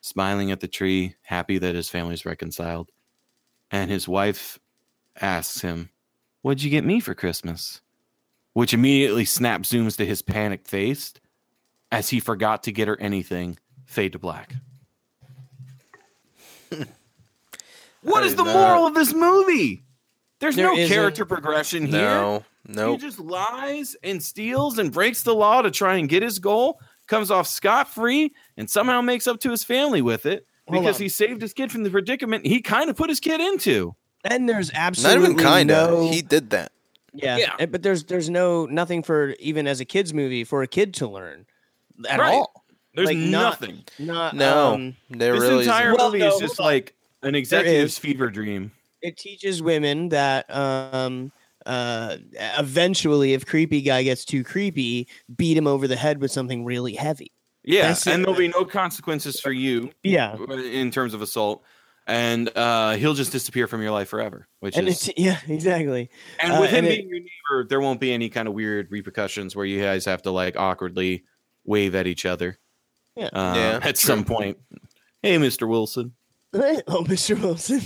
smiling at the tree, happy that his family's reconciled. And his wife asks him, What'd you get me for Christmas? Which immediately snap zooms to his panicked face as he forgot to get her anything. Fade to black. <laughs> What I is the not- moral of this movie? There's There no isn't. character progression here. no, He nope. just lies and steals and breaks the law to try and get his goal, comes off scot free, and somehow makes up to his family with it Hold because on. he saved his kid from the predicament he kind of put his kid into. And there's Not absolutely even kinda. no. He did that. yeah, Yeah. but there's there's no nothing for even as a kids movie for a kid to learn at Right. all. There's Like, nothing. Not No, um, there this really entire isn't. Well, movie no, is just on. like an executive's fever dream. it teaches women that um uh eventually if creepy guy gets too creepy beat him over the head with something really heavy Yeah, That's and it. there'll be no consequences for you yeah in terms of assault, and uh, he'll just disappear from your life forever. Which and is it's yeah <laughs> exactly And Uh, with him and it- being your neighbor, there won't be any kind of weird repercussions where you guys have to like awkwardly wave at each other. Yeah. Um, Yeah, At some point, hey, Mister Wilson, <laughs> oh mr wilson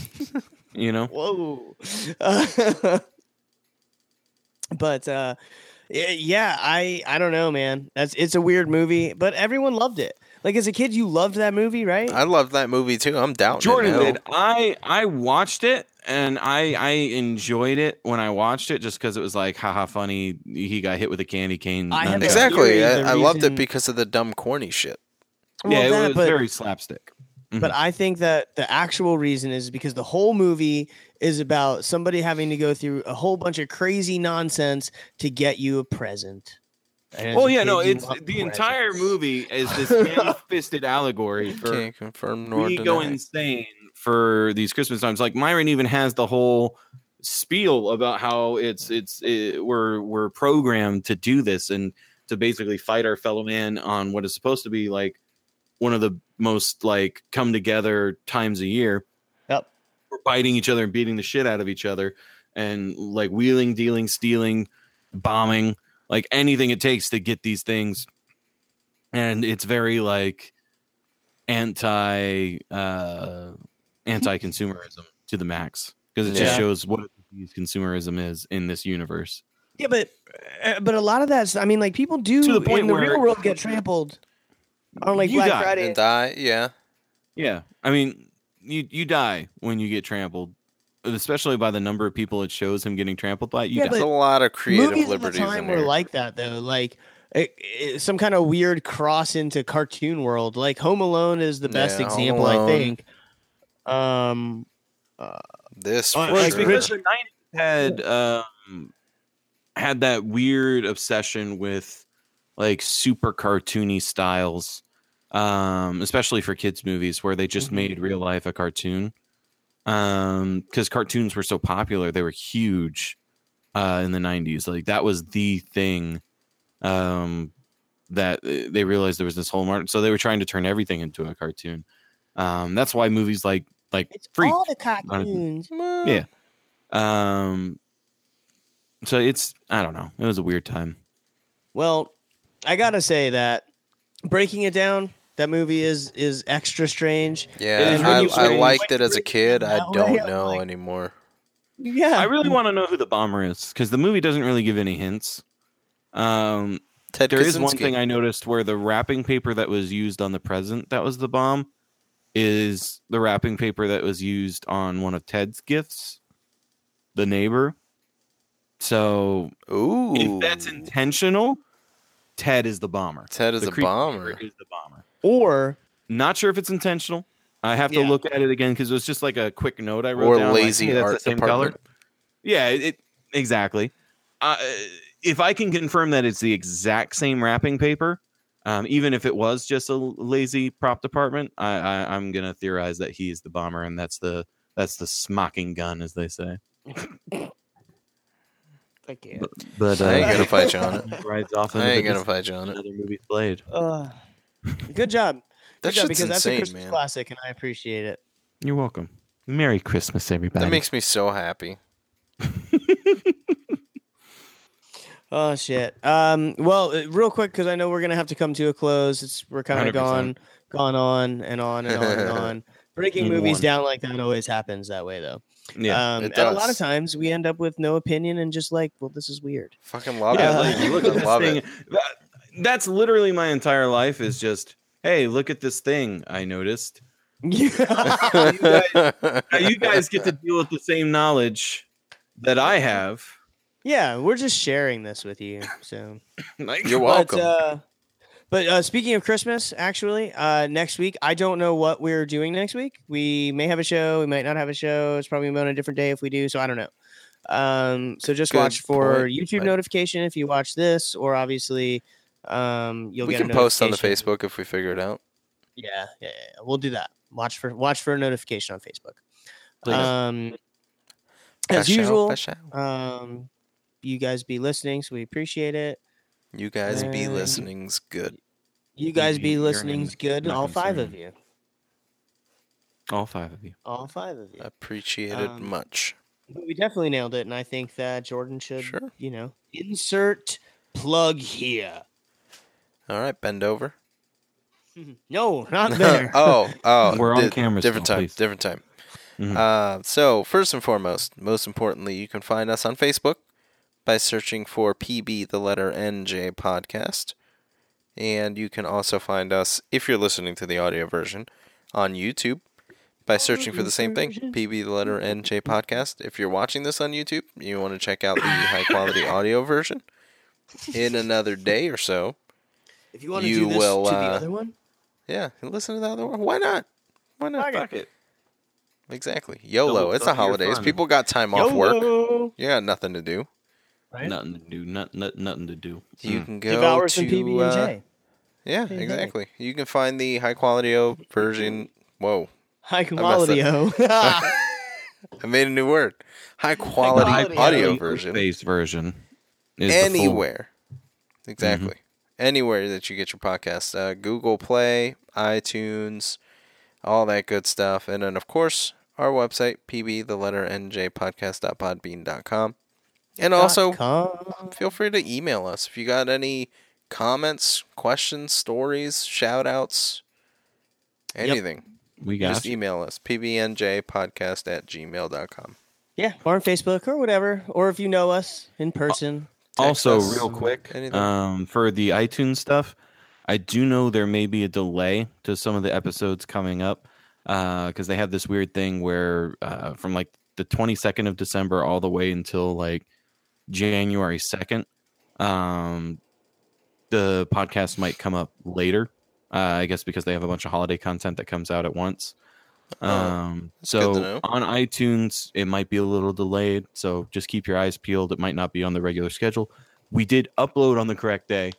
<laughs> you know. whoa uh, <laughs> but uh Yeah, yeah, I I don't know, man. That's it's a weird movie, but everyone loved it. Like as a kid, you loved that movie, right? I love that movie too. I'm down. Jordan it now. did. I I watched it and I I enjoyed it when I watched it just because it was like haha funny. He got hit with a candy cane. I have none- a Exactly. I, the I loved it because of the dumb, corny shit. Well, yeah, that, it was but, very slapstick. But mm-hmm. I think that the actual reason is because the whole movie is about somebody having to go through a whole bunch of crazy nonsense to get you a present. And Well, yeah, no, it's want the entire movie is this <laughs> ham-fisted allegory for Can't confirm nor we deny. go insane for these Christmas times. Like Myron even has the whole spiel about how it's it's it, we're we're programmed to do this and to basically fight our fellow man on what is supposed to be like one of the most like come together times a year. Yep. We're biting each other and beating the shit out of each other and like wheeling, dealing, stealing, bombing, like anything it takes to get these things. And it's very like anti uh anti consumerism to the max because it just Yeah. shows what consumerism is in this universe. Yeah, but uh, but a lot of that's I mean, like people do To the point in the where- real world get trampled on like You Black die Friday. And die, yeah. Yeah, I mean, you you die when you get trampled, especially by the number of people it shows him getting trampled by. You Yeah, die. A lot of creative liberties. Movies at the liberties time in were here. like that though, like it, it- some kind of weird cross into cartoon world. Like Home Alone is the best Yeah, example, I think. Um, uh, this Well, for Well, like sure. because the nineties had um had that weird obsession with like super cartoony styles, um, especially for kids movies where they just Mhm. made real life a cartoon. Um, because cartoons were so popular, they were huge uh in the nineties. Like that was the thing. Um that uh, they realized there was this whole market, so they were trying to turn everything into a cartoon. Um, that's why movies like like it's Freak all the cartoons. Yeah. Um. So it's I don't know. It was a weird time. Well, I gotta say that breaking it down, that movie is is extra strange. Yeah, And when I, you- I when liked it as a kid. I don't I'm know like- anymore. Yeah, I really want to know who the bomber is because the movie doesn't really give any hints. Um, Ted there is one thing I noticed where the wrapping paper that was used on the present that was the bomb is the wrapping paper that was used on one of Ted's gifts, the neighbor. So Ooh, if that's intentional, Ted is the bomber. Ted is The a creepy bomber. Is the bomber. or Not sure if it's intentional. I have to Yeah. look at it again because it was just like a quick note I wrote or down. like, lazy hey, that's the art same department. color. Yeah, it, it- exactly. Uh, if I can confirm that it's the exact same wrapping paper, um, even if it was just a lazy prop department, I, I, I'm gonna theorize that he's the bomber, and that's the that's the smocking gun, as they say. <laughs> I can't. But I ain't gonna fight you on it. <laughs> rides off I into ain't the gonna fight you on it. another movie played. Uh, good job. <laughs> That Good job, shit's because that's a insane, Christmas man. classic, and I appreciate it. You're welcome. Merry Christmas, everybody. That makes me so happy. <laughs> Oh shit. Um. Well, uh, real quick, because I know we're gonna have to come to a close. It's we're kind of gone, gone on and on and on and on. Breaking Move movies on. down like that always happens that way, though. Yeah. Um, it and a lot of times we end up with no opinion and just like, well, this is weird. Fucking love yeah, it. like, man. look at <laughs> this love thing. it. That- that's literally my entire life is just, hey, look at this thing I noticed. <laughs> you, guys, you guys get to deal with the same knowledge that I have. yeah, we're just sharing this with you. So You're But, welcome. uh, but uh, speaking of Christmas, actually, uh, next week I don't know what we're doing next week. We may have a show, we might not have a show. It's probably on a different day if we do. So I don't know. Um, so just Good watch for point. YouTube notification if you watch this, or obviously, um, you'll we get. can a post on the. Facebook if we figure it out. Yeah, yeah, yeah, we'll do that. Watch for watch for a notification on Facebook. Please. Um, as usual, um, you guys be listening, so we appreciate it. You guys be listening's good. You guys be listening's good. not All five of you. all five of you. All five of you. Appreciated Um, much. But we definitely nailed it, and I think that Jordan should, Sure. you know, insert plug here. All right, bend over. <laughs> No, not <laughs> there. oh, oh, <laughs> We're on di- camera Different still, time. please. Different time. Mhm. Uh, so first and foremost, most importantly, you can find us on Facebook, by searching for PB the letter NJ podcast. And you can also find us, if you're listening to the audio version, on YouTube by searching for the same thing, PB the letter NJ <laughs> podcast. If you're watching this on YouTube, you want to check out the high quality <laughs> audio version in another day or so. If you want to You do this will, to the uh, other one, Yeah, listen to the other one. Why not? Why not? Fuck it. Exactly. YOLO. Double- it's the double holidays. People got time off work. YOLO! You got nothing to do. Right? Nothing to do. Not, not, nothing to do. You Mm. can go Devour some to PB and uh, yeah, Hey, hey. exactly. You can find the high quality o version. Whoa, High quality. oh. <laughs> <laughs> I made a new word. High quality quality audio audio. version Face version. Is the full- anywhere. Exactly. Anywhere that you get your podcast. Uh, Google Play, iTunes, all that good stuff. And then, of course, our website, pb, the letter NJ podcast.podbean.com. And also, Com. feel free to email us if you got any comments, questions, stories, shout outs, anything. We got Just you. email us, pbnjpodcast at gmail.com. Yeah, or on Facebook or whatever, or if you know us in person. Also, Text us, real quick, um, for the iTunes stuff, I do know there may be a delay to some of the episodes coming up because they have this weird thing where uh, from like the 22nd of December all the way until like January 2nd, um, the podcast might come up later. Uh, I guess because they have a bunch of holiday content that comes out at once. Um, good to so on iTunes, it might be a little delayed. So just keep your eyes peeled. It might not be on the regular schedule. We did upload on the correct day.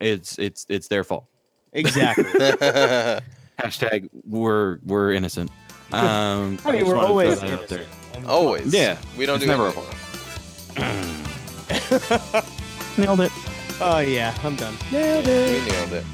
It's it's it's their fault. Exactly. <laughs> <laughs> Hashtag we're we're innocent. Um, I mean, just we're wanted to throw always that out there. Always. Yeah, We don't it's do never anything. Nailed it. oh yeah, I'm done. Nailed it. We nailed it.